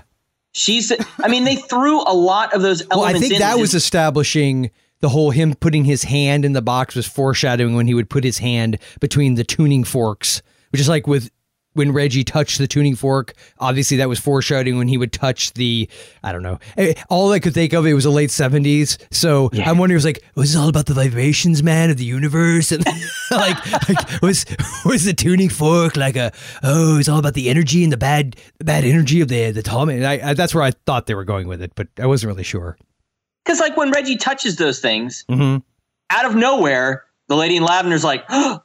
she's. I mean, they threw a lot of those elements Well, I think in that was establishing the whole him putting his hand in the box was foreshadowing when he would put his hand between the tuning forks, which is like with when Reggie touched the tuning fork. Obviously, that was foreshadowing when he would touch the. I don't know. Eh, All I could think of it was the late seventies. So I'm wondering, it was like was this all about the vibrations, man, of the universe, and like, like was was the tuning fork like a oh, it's all about the energy and the bad bad energy of the the tall man. I, I, that's where I thought they were going with it, but I wasn't really sure. because like when Reggie touches those things Mm-hmm. out of nowhere, the lady in lavender's like, "Uh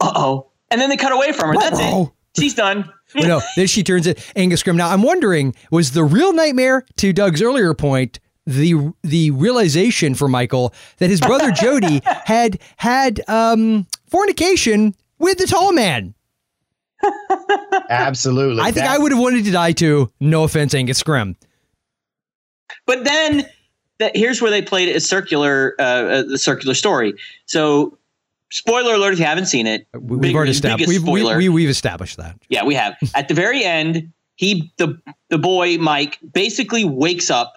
oh," and then they cut away from her. That's it. She's done. Well, no, then she turns it Angus Scrimm. Now I'm wondering, was the real nightmare to Doug's earlier point the the realization for Michael that his brother Jody had had um, fornication with the tall man? Absolutely. I think That- I would have wanted to die too. No offense, Angus Scrimm. But then that here's where they played a circular, uh, uh, the circular story. So, spoiler alert if you haven't seen it. We've big- already established. We've, spoiler. we, we've established that. Yeah, we have. At the very end, he the the boy Mike basically wakes up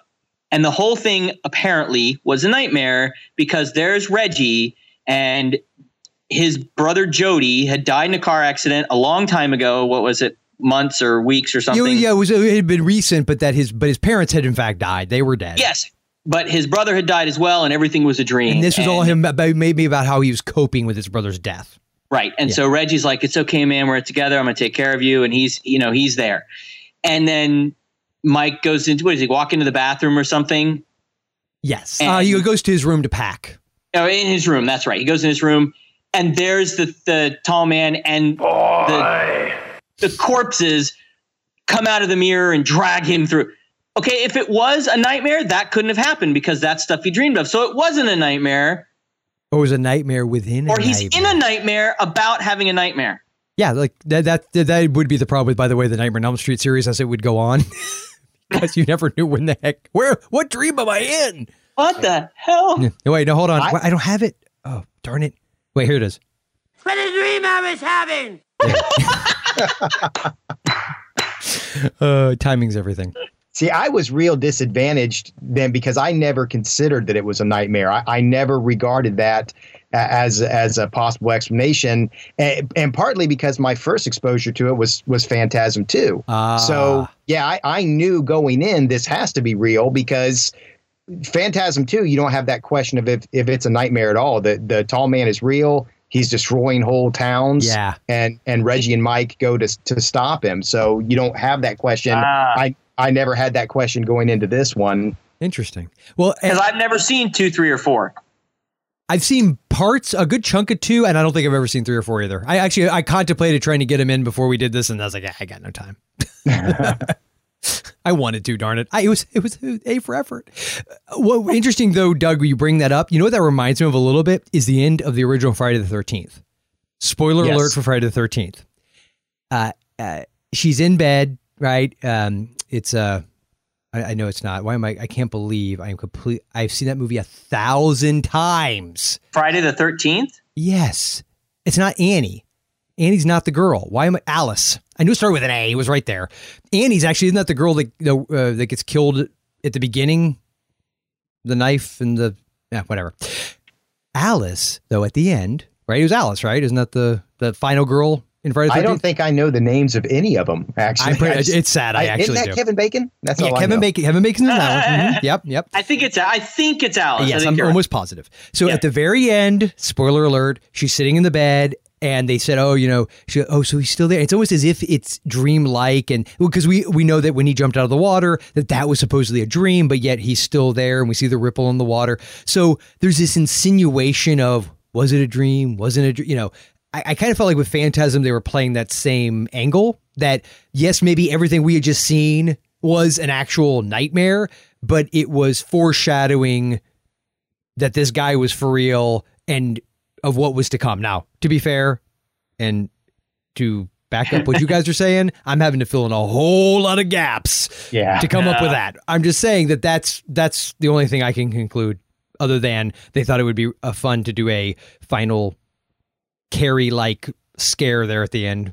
and the whole thing apparently was a nightmare because there's Reggie and his brother Jody had died in a car accident a long time ago. What was it? Months or weeks or Yeah, something. yeah, it was it had been recent, but that his but his parents had in fact died. They were dead. Yes. But his brother had died as well, and everything was a dream. And this was all him about maybe about how he was coping with his brother's death. Right. And Yeah. so Reggie's like, it's okay, man. We're together. I'm going to take care of you. And he's, you know, he's there. And then Mike goes into what does he walk into the bathroom or something? Yes. Uh, he goes to his room to pack. Oh, in his room. That's right. He goes in his room, and there's the the tall man and the the corpses come out of the mirror and drag him through. Okay, if it was a nightmare, that couldn't have happened because that's stuff he dreamed of. So it wasn't a nightmare, Or was a nightmare within or a he's nightmare. in a nightmare about having a nightmare. Yeah, like that, that that that would be the problem with, by the way, the Nightmare on Elm Street series as it would go on, because you never knew when the heck where what dream am I in? What the hell? Yeah. Wait, no, hold on, I, I don't have it. Oh, darn it! Wait, here it is. What a dream I was having. Uh, timing's everything. See, I was real disadvantaged then because I never considered that it was a nightmare. I, I never regarded that as as a possible explanation, and, and partly because my first exposure to it was was Phantasm Two. Ah. So yeah, I, I knew going in this has to be real because Phantasm 2, you don't have that question of if, if it's a nightmare at all. The the tall man is real. He's destroying whole towns. Yeah. And and Reggie and Mike go to to stop him. So you don't have that question. Ah. I I never had that question going into this one. Interesting. Well, Because I've never seen two, three, or four. I've seen parts, a good chunk of two, and I don't think I've ever seen three or four either. I actually I contemplated trying to get him in before we did this, and I was like, "Ah, I got no time. I wanted to, darn it. I, it was it was a for effort. Uh, What interesting though, Doug, you bring that up. You know what that reminds me of a little bit is the end of the original Friday the Thirteenth. Spoiler Yes. alert for Friday the Thirteenth. Uh, uh, she's in bed, right? Um, it's uh, I, I know it's not. Why am I? I can't believe I am complete. I've seen that movie a thousand times. Friday the Thirteenth. Yes. It's not Annie. Annie's not the girl. Why am I Alice? I knew it started with an A. It was right there. Annie's actually isn't that the girl that the, uh, that gets killed at the beginning? The knife and the yeah, whatever. Alice, though, at the end, right? It was Alice, right? Isn't that the the final girl in Friday the I don't think I know the names of any of them. Actually, pretty- I just- it's sad, I actually isn't that do. Kevin Bacon? That's yeah, all I Kevin know. Bacon. Kevin Bacon's in that one. Mhm. Yep, yep. I think it's I think it's Alice. I Yes, think I'm you're right. almost positive. So at the very end, spoiler alert, she's sitting in the bed and they said, "Oh, you know, she, oh, so he's still there." It's almost as if it's dream-like, and because we we know that when he jumped out of the water, that that was supposedly a dream, but yet he's still there, and we see the ripple in the water. So there's this insinuation of was it a dream? Wasn't it? a You know, I, I kind of felt like with Phantasm they were playing that same angle. That yes, maybe everything we had just seen was an actual nightmare, but it was foreshadowing that this guy was for real and of what was to come. Now, to be fair, and to back up what you guys are saying, I'm having to fill in a whole lot of gaps Yeah. to come up with that. I'm just saying that that's that's the only thing I can conclude. Other than they thought it would be a fun to do a final Carrie like scare there at the end.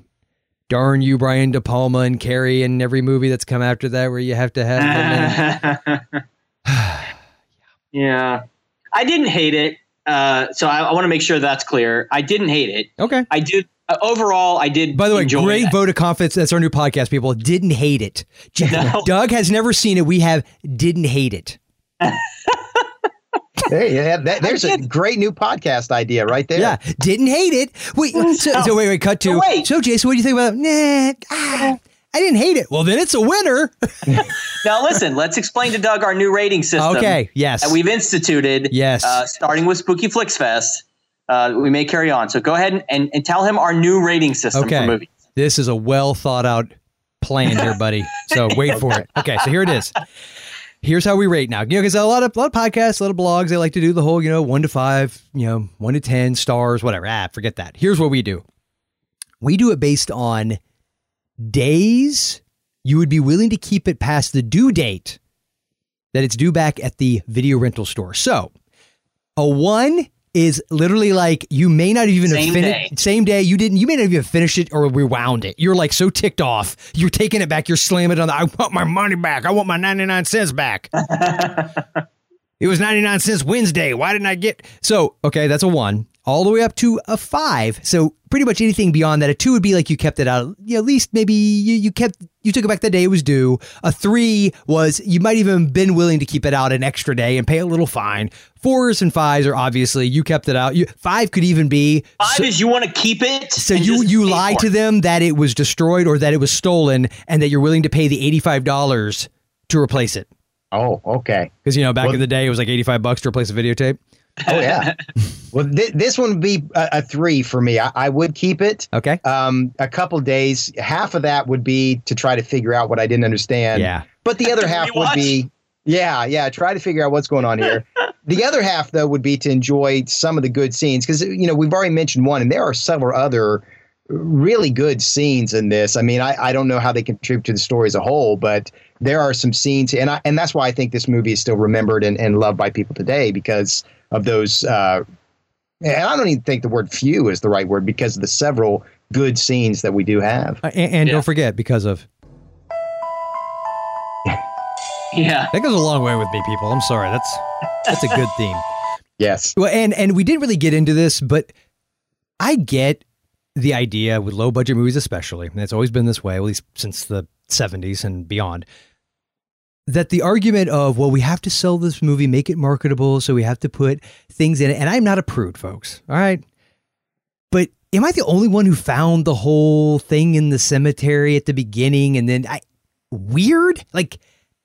Darn you, Brian De Palma and Carrie and every movie that's come after that, where you have to have. in. yeah, I didn't hate it. Uh, so I, I want to make sure that's clear. I didn't hate it. Okay. I did. Uh, overall, I did. By the way, great it. vote of confidence. That's our new podcast, people. Didn't hate it. No. Doug has never seen it. We have didn't hate it. There, yeah, that, there's a great new podcast idea right there. Yeah, didn't hate it. Wait, so, so wait, wait, cut to. Oh, wait. So, Jason, what do you think about? Nah, ah, I didn't hate it. Well, then it's a winner. Now, listen. let's explain to Doug our new rating system. Okay, yes. That we've instituted. Yes. Uh, starting with Spooky Flix Fest. Uh, we may carry on. So go ahead and, and, and tell him our new rating system for movies. this is a well thought out plan here, buddy. So wait for it. Okay, so here it is. Here's how we rate now. You know, because a lot of a lot of podcasts, a lot of blogs, they like to do the whole, you know, one to five, you know, one to ten stars, whatever. Ah, forget that. Here's what we do. We do it based on days you would be willing to keep it past the due date that it's due back at the video rental store. So a one is literally like you may not even Same have finished day. same day you didn't you may not even have finished it or rewound it. You're like so ticked off. You're taking it back, you're slamming it on the I want my money back. I want my 99 cents back. it was 99 cents Wednesday. Why didn't I get So, okay, that's a 1 all the way up to a 5. So, pretty much anything beyond that. A 2 would be like you kept it out. You know, at least maybe you, you kept you took it back the day it was due. A 3 was you might even been willing to keep it out an extra day and pay a little fine. Fours and fives are obviously you kept it out. You, 5 could even be Five is you want to keep it. so you you lie to them that it was destroyed or that it was stolen, and that you're willing to pay the eighty five dollars to replace it. Oh, okay. Because you know, back Well- in the day, it was like eighty-five bucks to replace a videotape. Oh yeah. well, th- this one would be a, a three for me. I, I would keep it. Okay. Um, a couple days. Half of that would be to try to figure out what I didn't understand. Yeah. But the other half would be, yeah, yeah, try to figure out what's going on here. the other half, though, would be to enjoy some of the good scenes because you know we've already mentioned one, and there are several other really good scenes in this. I mean, I, I don't know how they contribute to the story as a whole, but there are some scenes, and I, and that's why I think this movie is still remembered and, and loved by people today because of those. Uh, and I don't even think the word "few" is the right word because of the several good scenes that we do have. Uh, and and don't forget, because of Yeah. that goes a long way with me, people. I'm sorry. That's that's a good theme. Yes. Well, and and we didn't really get into this, but I get the idea with low budget movies, especially, and it's always been this way, at least since the 70s and beyond. That the argument of, well, we have to sell this movie, make it marketable, so we have to put things in it. And I'm not a prude, folks. All right. But am I the only one who found the whole thing in the cemetery at the beginning and then I weird? Like,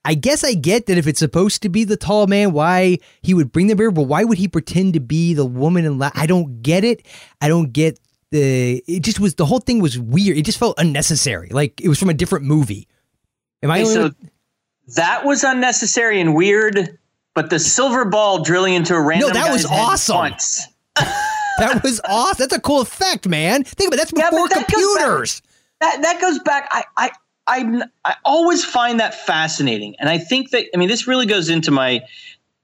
I guess I get that if it's supposed to be the tall man, why he would bring the beer, but why would he pretend to be the woman? And la- I don't get it. I don't get the. It just was the whole thing was weird. It just felt unnecessary. Like it was from a different movie. Am I? Only so that was unnecessary and weird, but the silver ball drilling into a random no, that was awesome. that was awesome. That's a cool effect, man. Think about it. That's Yeah, before but that back- computers. that that goes back. I I I I always find that fascinating, and I think that I mean this really goes into my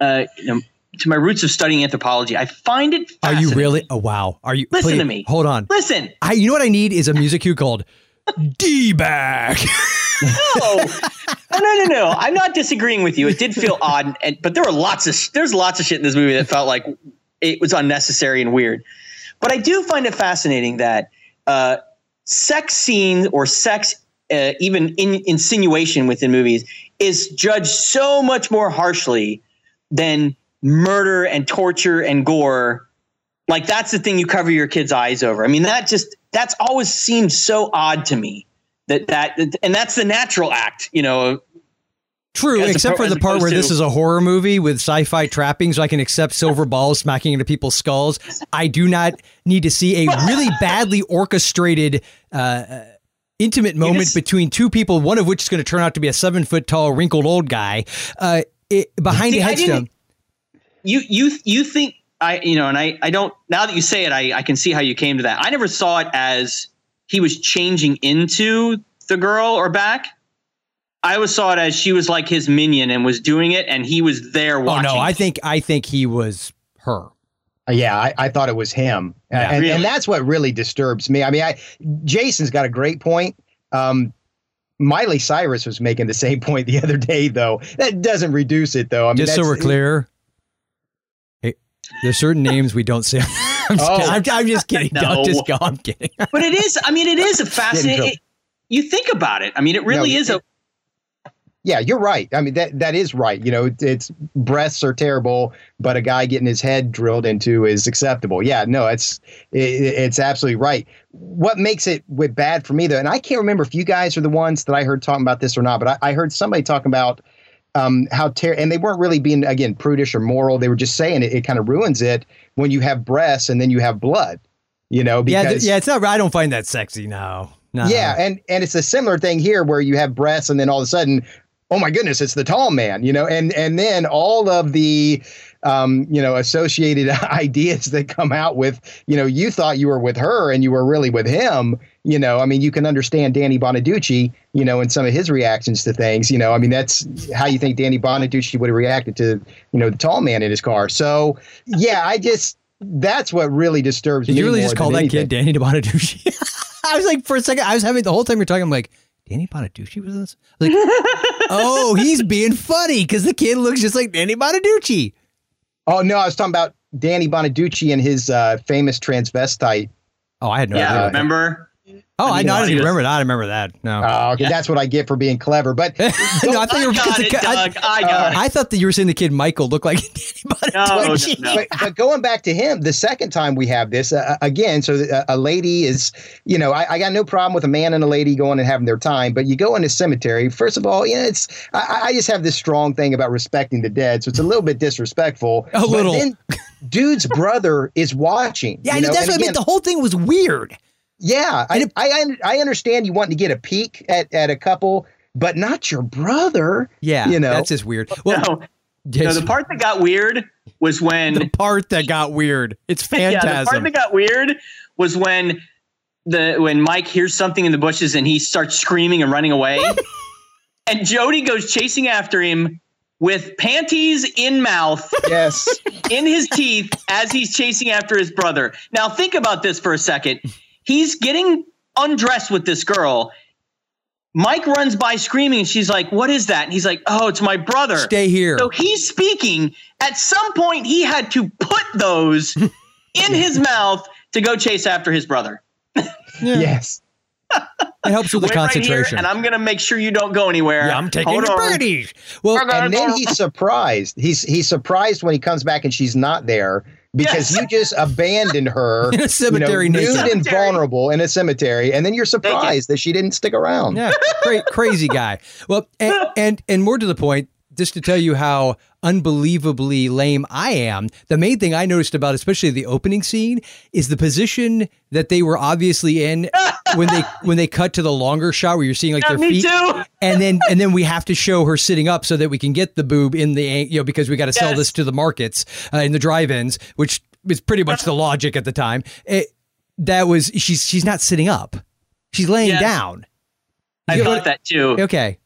uh you know to my roots of studying anthropology. I find it. Are you really? Oh wow. Are you? Listen please- to me. Hold on. Listen. I. You know what I need is a music cue called D bag. No, no, no, no, no. I'm not disagreeing with you. It did feel odd, and but there were lots of there's lots of shit in this movie that felt like it was unnecessary and weird. But I do find it fascinating that uh, sex scenes or sex, uh, even in, insinuation within movies, is judged so much more harshly than murder and torture and gore. Like that's the thing you cover your kids' eyes over. I mean, that just that's always seemed so odd to me. That that and that's the natural act, you know. True, except oppo- for the part where opposed this is a horror movie with sci-fi trappings, so I can accept silver balls smacking into people's skulls. I do not need to see a really badly orchestrated, uh, uh, intimate moment just- between two people, one of which is going to turn out to be a seven foot tall, wrinkled old guy uh, it, behind See, a headstone. You you you think I you know, and I I don't now that you say it, I I can see how you came to that. I never saw it as he was changing into the girl or back. I always saw it as she was like his minion and was doing it, and he was there Oh watching. no, I think I think he was her. Uh, Yeah, I, I thought it was him, Uh, Yeah. and, Really? and that's what really disturbs me. I mean, I Jason's got a great point. Um, Miley Cyrus was making the same point the other day, though. That doesn't reduce it, though. I mean, Just so we're clear, hey, there's certain names we don't say. I'm just, Oh. kidding. I'm, I'm just kidding. No. Don't just go. I'm kidding. but it is. I mean, it is a fascinating. trouble. you think about it. I mean, it really No, is a. Yeah, you're right. I mean, that that is right. You know, it, it's breasts are terrible, but a guy getting his head drilled into is acceptable. Yeah, no, it's it, it's absolutely right. What makes it with bad for me though, and I can't remember if you guys are the ones that I heard talking about this or not, but I, I heard somebody talking about um, how ter- and they weren't really being again prudish or moral. They were just saying it, it kind of ruins it when you have breasts and then you have blood. You know, Yeah, because th- yeah. It's not. I don't find that sexy. now. No. yeah, and and it's a similar thing here where you have breasts, and then all of a sudden, oh my goodness, it's the tall man, you know, and and then all of the, um, you know, associated ideas that come out with, you know, you thought you were with her and you were really with him, you know. I mean, you can understand Danny Bonaduce, you know, and some of his reactions to things, you know. I mean, that's how you think Danny Bonaduce would have reacted to, you know, the tall man in his car. So, yeah, I just. That's what really disturbs Did me. you really just more call that anything. kid Danny Bonaduce? I was like, for a second, I was having the whole time you're talking, I'm like, Danny Bonaduce was this? Like, oh, he's being funny because the kid looks just like Danny Bonaduce. Oh no, I was talking about Danny Bonaduce and his uh, famous transvestite. Oh, I had no Yeah, idea. remember? Oh, I, mean, know. I it's didn't even remember that. I remember that. No. Oh, okay, that's what I get for being clever. But no, I thought you were I got because the it, ki- I, Doug. I got it. I thought that you were saying the kid Michael looked like anybody. No, no, no. but, but going back to him, the second time we have this uh, again, so a, a lady is, you know, I, I got no problem with a man and a lady going and having their time, but you go in a cemetery. First of all, you know, it's I, I just have this strong thing about respecting the dead, so it's a little bit disrespectful. A But little. then, dude's brother is watching. Yeah, you I know, know, that's and what I mean. The whole thing was weird. Yeah, I, I I understand you wanting to get a peek at, at a couple, but not your brother. Yeah, you know that's just weird. Well, No, yes, no, the part that got weird was when the part that got weird. It's fantastic. yeah, the part that got weird was when the when Mike hears something in the bushes and he starts screaming and running away, and Jody goes chasing after him with panties in mouth Yes. in his teeth as he's chasing after his brother. Now think about this for a second. He's getting undressed with this girl. Mike runs by screaming, and she's like, "What is that?" And he's like, "Oh, it's my brother." Stay here. So he's speaking. At some point, he had to put those in his mouth to go chase after his brother. Yes. It helps with the Wait right here, concentration. and I'm gonna make sure you don't go anywhere. yeah, I'm taking Hold your on. birdies. Well, and then he's surprised. He's he's surprised when he comes back and she's not there because Yes. you just abandoned her In a cemetery you know, naked. nude and vulnerable in a cemetery, and then you're surprised that she didn't stick around. Yeah, cra- crazy guy. Well, and, and and more to the point, just to tell you how unbelievably lame I am. The main thing I noticed about, especially the opening scene, is the position that they were obviously in when they when they cut to the longer shot where you're seeing like Yeah, their me feet, too. and then and then we have to show her sitting up so that we can get the boob in the you know because we got to sell Yes. this to the markets uh, in the drive-ins, which is pretty much the logic at the time. It, that was she's she's not sitting up, she's laying Yes. down. I You thought what- that too. Okay.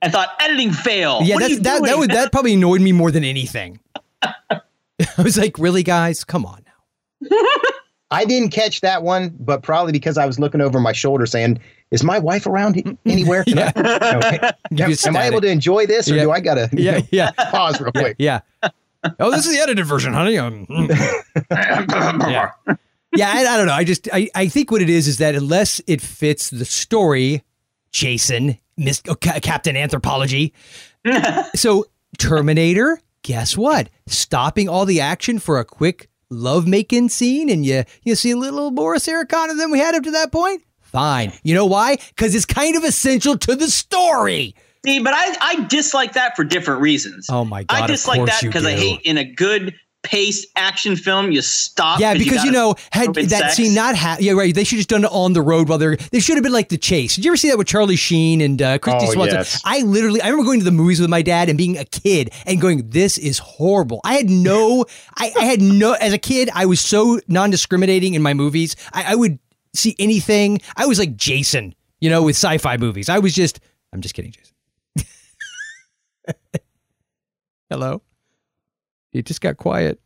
I thought editing fail. Yeah, What are that's, you that that would that probably annoyed me more than anything. I was like, really, guys, come on. I didn't catch that one, but probably because I was looking over my shoulder saying, "Is my wife around anywhere? Can I- okay. Am, am I able to enjoy this, or Yeah. do I gotta Yeah, know, yeah, pause real quick?" yeah. Oh, this is the edited version, honey. Um, mm. yeah, yeah. I, I don't know. I just I, I think what it is is that unless it fits the story, Jason, Miss oh, Ca- Captain Anthropology. so Terminator, guess what? Stopping all the action for a quick love making scene, and you you see a little more Sarah Connor than we had up to that point. Fine. You know why? Because it's kind of essential to the story. See, but I, I dislike that for different reasons. Oh my God, I dislike that because I hate in a good paced action film you stop. Yeah, because you, gotta know, had that sex. scene not ha- yeah, right. They should just done it on the road while they're. They should have been like the chase. Did you ever see that with Charlie Sheen and uh, Kristy Oh, Swanson? yes. I literally, I remember going to the movies with my dad and being a kid and going, "This is horrible." I had no, I, I had no. As a kid, I was so non-discriminating in my movies. I, I would see anything. I was like Jason, you know, with sci-fi movies. I was just. I'm just kidding, Jason. Hello. It just got quiet.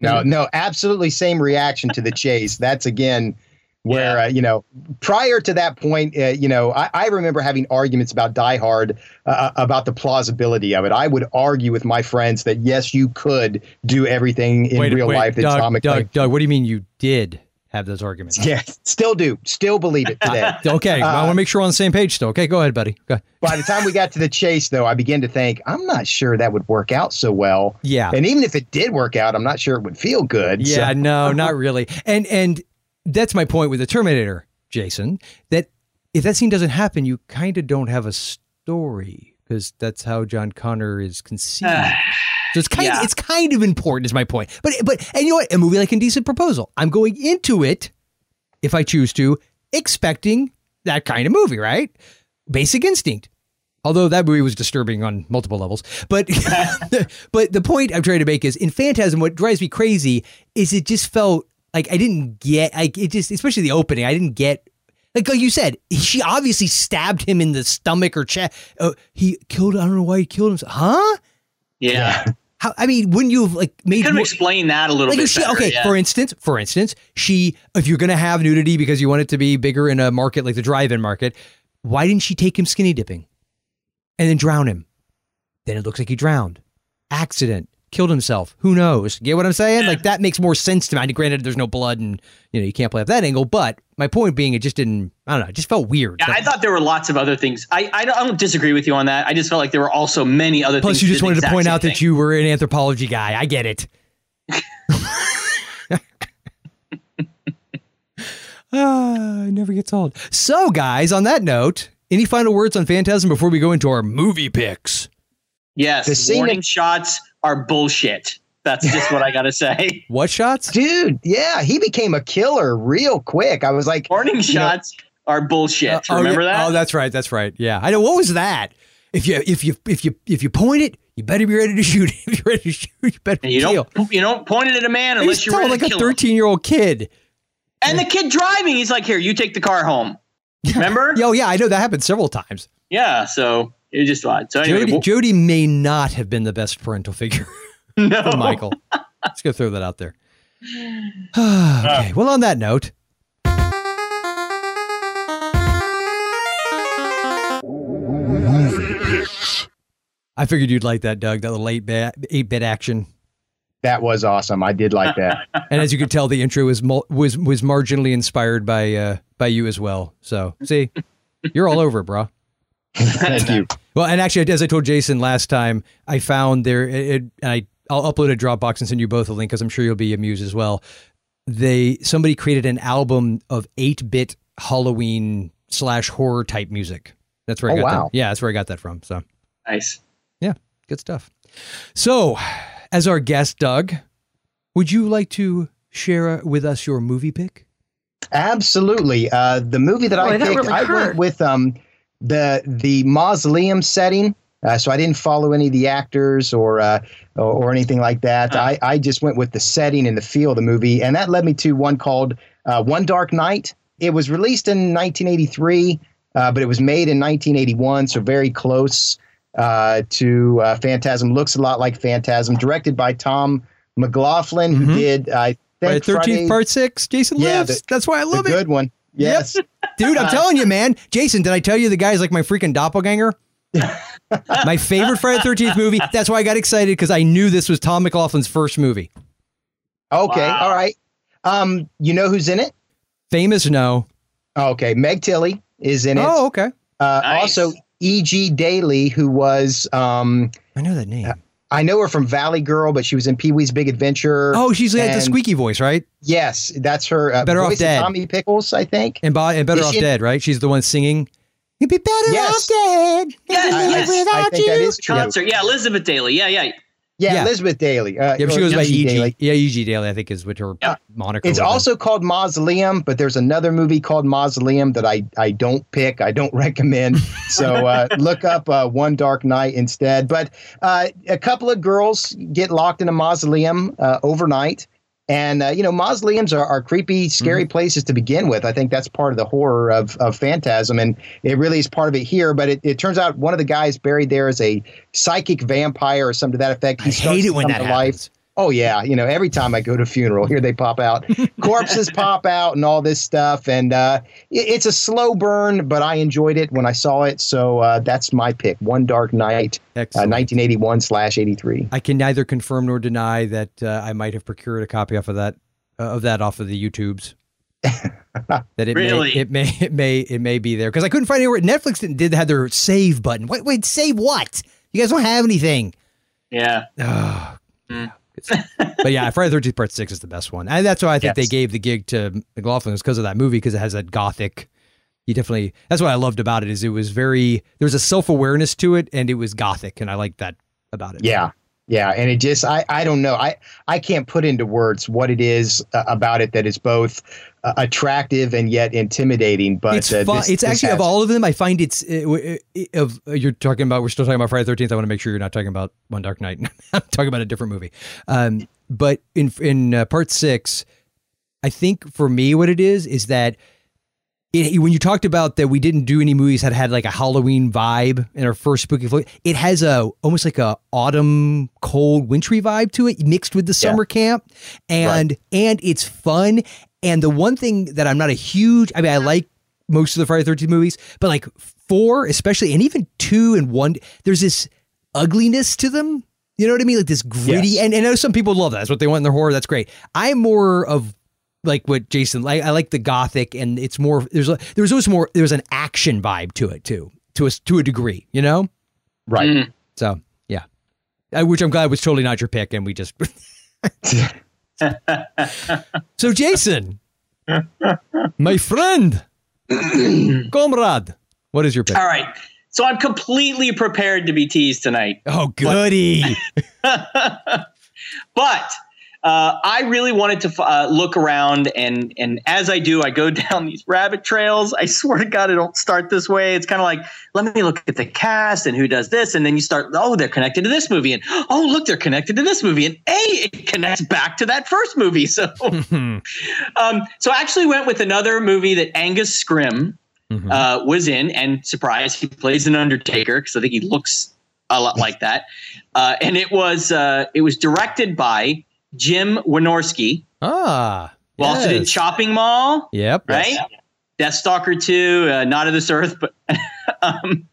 No, no, absolutely same reaction to the chase. That's again where uh, you know prior to that point, uh, you know, I, I remember having arguments about Die Hard uh, about the plausibility of it. I would argue with my friends that yes, you could do everything in wait, real wait, life that Doug, Doug, Doug, what do you mean you did have those arguments? Yeah, still do, still believe it today. Okay, I want to make sure we're on the same page still. Okay, go ahead, buddy. Go. By the time we got to the chase, though, I began to think I'm not sure that would work out so well. Yeah. and even if it did work out, I'm not sure it would feel good. Yeah, so- no, not really. And and that's my point with the Terminator, Jason. That if that scene doesn't happen, you kind of don't have a story because that's how John Connor is conceived. so it's kind of it's kind of important, is my point. But but and you know what? A movie like Indecent Proposal, I'm going into it if I choose to, expecting that kind of movie, right? Basic Instinct. Although that movie was disturbing on multiple levels. But but the point I'm trying to make is in Phantasm, what drives me crazy is it just felt like I didn't get like it just especially the opening, I didn't get like, like you said, she obviously stabbed him in the stomach or chest. Uh, he killed. I don't know why he killed himself. Huh? Yeah. How? I mean, wouldn't you have like made Could have explained that a little like bit she, better, okay, yeah. for instance, for instance, she if you're gonna have nudity because you want it to be bigger in a market like the drive-in market, why didn't she take him skinny dipping and then drown him? Then it looks like he drowned. Accident. Killed himself. Who knows? Get what I'm saying? Like that makes more sense to me. I mean, granted, there's no blood and you know you can't play up that angle, but my point being, it just didn't. I don't know. It just felt weird. Yeah, I thought there were lots of other things. I, I, don't, I don't disagree with you on that. I just felt like there were also many other things. Plus, things. you just wanted to point same out that you were an anthropology guy. I get it. Ah, it never gets old. So, guys, on that note, any final words on Phantasm before we go into our movie picks? Yes, The scene warning shots are bullshit. That's just what I gotta say. What shots? Dude, yeah, he became a killer real quick. I was like, Warning you know, shots are bullshit. Uh, oh, Remember yeah. that? Oh, that's right. That's right. Yeah, I know. What was that? If you if you if you if you point it, you better be ready to shoot. If you're ready to shoot, you better And you kill. don't you don't point it at a man He's unless you're ready like to a kill him. 13 year old kid. And the kid driving, he's like, "Here, you take the car home." Remember? Yo, yeah, I know that happened several times. Yeah. So it was just odd. So anyway, Jody, well- Jody may not have been the best parental figure no. for Michael. Let's go throw that out there. okay. Well, on that note, I figured you'd like that, Doug. That little eight bit eight bit action. that was awesome. I did like that. And as you could tell, the intro was was was marginally inspired by uh, by you as well. So see, you're all over it, bro. Thank you. Well, and actually, as I told Jason last time, I found there, it, it, and I I'll upload a Dropbox and send you both a link because I'm sure you'll be amused as well. They somebody created an album of eight bit Halloween slash horror type music. That's where I Oh, got wow. that. Yeah, that's where I got that from. So Nice. yeah, good stuff. So, as our guest, Doug, would you like to share uh, with us your movie pick? Absolutely. Uh, the movie that Boy, I that picked, really I went with um, the the mausoleum setting. Uh, so I didn't follow any of the actors or uh, or, or anything like that. I, I just went with the setting and the feel of the movie, and that led me to one called uh, One Dark Night. It was released in 1983, uh, but it was made in 1981, so very close uh, to uh, Phantasm. Looks a lot like Phantasm. Directed by Tom McLoughlin, Mhm. who did I think Right, Thirteenth Friday- part six. Jason Yeah, lives. the- That's why I love it. good one. Yes. Dude, I'm telling you, man. Jason, did I tell you the guy's like my freaking doppelganger? my favorite Friday the 13th movie. That's why I got excited because I knew this was Tom McLoughlin's first movie. Okay. Wow. All right. Um, you know who's in it? Famous, no. Okay. Meg Tilly is in it. Oh, okay. Uh, Nice. Also, E.G. Daily, who was, um, I know that name. I know her from Valley Girl, but she was in Pee Wee's Big Adventure. Oh, she's got the squeaky voice, right? Yes, that's her. Uh, Better Off voice of Dead. Tommy Pickles, I think. And, Bo- and Better Is Off she- Dead, right? She's the one singing. You'd be better Yes. off dead. Yes, I, I- yes. I think that is true. Concert. Yeah, Elizabeth Daily. Yeah, yeah. Yeah, Yeah. Elizabeth Daily. Uh, Yeah, but she or goes by E.G. E.G. Daily. Yeah, E.G. Daily, I think is what her Yeah. moniker It's was. also called Mausoleum, but there's another movie called Mausoleum that I, I don't pick. I don't recommend. So uh, look up uh, One Dark Night instead. But uh, a couple of girls get locked in a mausoleum uh, overnight. And, uh, you know, mausoleums are, are creepy, scary Mm-hmm. places to begin with. I think that's part of the horror of, of Phantasm. And it really is part of it here. But it, it turns out one of the guys buried there is a psychic vampire or something to that effect. I starts hate it when that to life. Happens. Oh yeah, you know, every time I go to a funeral, here they pop out, corpses pop out, and all this stuff, and uh, it- it's a slow burn, but I enjoyed it when I saw it, so uh, that's my pick. One Dark Night, uh, 1981 slash 83. I can neither confirm nor deny that uh, I might have procured a copy off of that uh, of that off of the YouTubes. that it Really? may it may it may it may be there because I couldn't find anywhere. Netflix didn't, did have their save button. Wait, wait, save what? You guys don't have anything. Yeah. Oh, Mm. But yeah, Friday the Thirteenth Part Six is the best one, and that's why I think Yes. they gave the gig to McLoughlin was because of that movie because it has that gothic. You definitely that's what I loved about it is it was very there was a self awareness to it and it was gothic and I liked that about it. Yeah, yeah, and it just I I don't know I I can't put into words what it is uh, about it that is both uh, attractive and yet intimidating. But it's uh, this- it's this actually has- of all of them. I find it's uh, uh, of uh, you're talking about. We're still talking about Friday Thirteenth. I want to make sure you're not talking about One Dark Night. I'm talking about a different movie. Um, but in in uh, part six, I think for me, what it is is that it, when you talked about that we didn't do any movies that had like a Halloween vibe in our first spooky flick, it has a almost like a autumn cold wintry vibe to it mixed with the summer camp and and it's fun and the one thing that I'm not a huge I mean I like most of the Friday the 13th movies but like four especially and even two and one there's this ugliness to them you know what I mean like this gritty Yes. and, and I know some people love that that's what they want in their horror that's great I'm more of like what Jason like. I like the gothic, and it's more. There's a there's always more. There's an action vibe to it too, to a to a degree. You know, Right. Mm. so yeah, I, which I'm glad was totally not your pick, and we just. so Jason, my friend, comrade, what is your pick? All right. So I'm completely prepared to be teased tonight. Oh, goody! but uh, I really wanted to uh, look around, and and as I do, I go down these rabbit trails. I swear to God, I don't start this way. It's kind of like let me look at the cast and who does this, and then you start. Oh, they're connected to this movie, and oh, look, they're connected to this movie, and a it connects back to that first movie. So, um, so I actually went with another movie that Angus Scrimm uh, was in, and surprise, he plays an Undertaker because I think he looks a lot like that. Uh, and it was uh, it was directed by Jim Wynorski, ah, who also did yes. Chopping Mall, Yep. right? Deathstalker 2, uh, Not of This Earth. But um,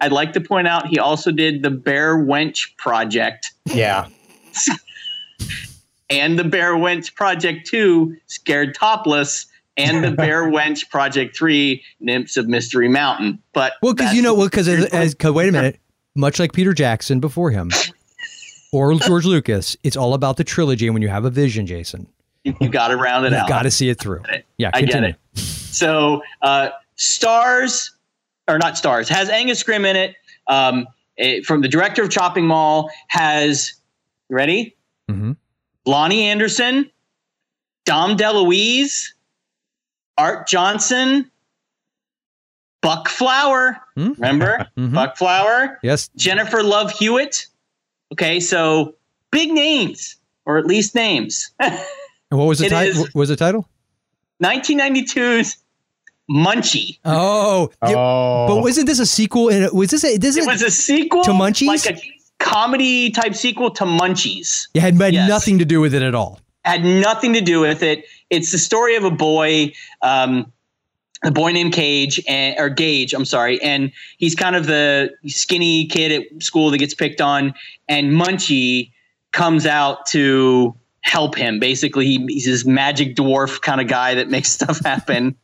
I'd like to point out he also did the Bear Wench Project Yeah. and the Bear Wench Project 2, Scared Topless, and the Bear Wench Project 3, Nymphs of Mystery Mountain. But Well, because you know, well, because as, as 'cause wait a minute, much like Peter Jackson before him, or George Lucas, it's all about the trilogy. And when you have a vision, Jason, you, you got to round it you've out. got to see it through. Yeah, I get it. So, uh, stars or not stars has Angus Scrimm in it. Um, eh, from the director of Chopping Mall has you ready Mhm. Loni Anderson, Dom DeLuise, Art Johnson, Buck Flower. Hmm? Remember Mhm. Buck Flower? Yes. Jennifer Love Hewitt. Okay, so big names, or at least names. And what was the title? is- What was the title? 1992's Munchie. Oh, yeah, Oh. but wasn't this a sequel? And was this a, this It is was a sequel To Munchies? like a comedy type sequel to Munchies. it had, had Yes. nothing to do with it at all. Had nothing to do with it. It's the story of a boy, um, a boy named Cage and or Gage. I'm sorry, and he's kind of the skinny kid at school that gets picked on, and Munchie comes out to help him. Basically, he, he's this magic dwarf kind of guy that makes stuff happen.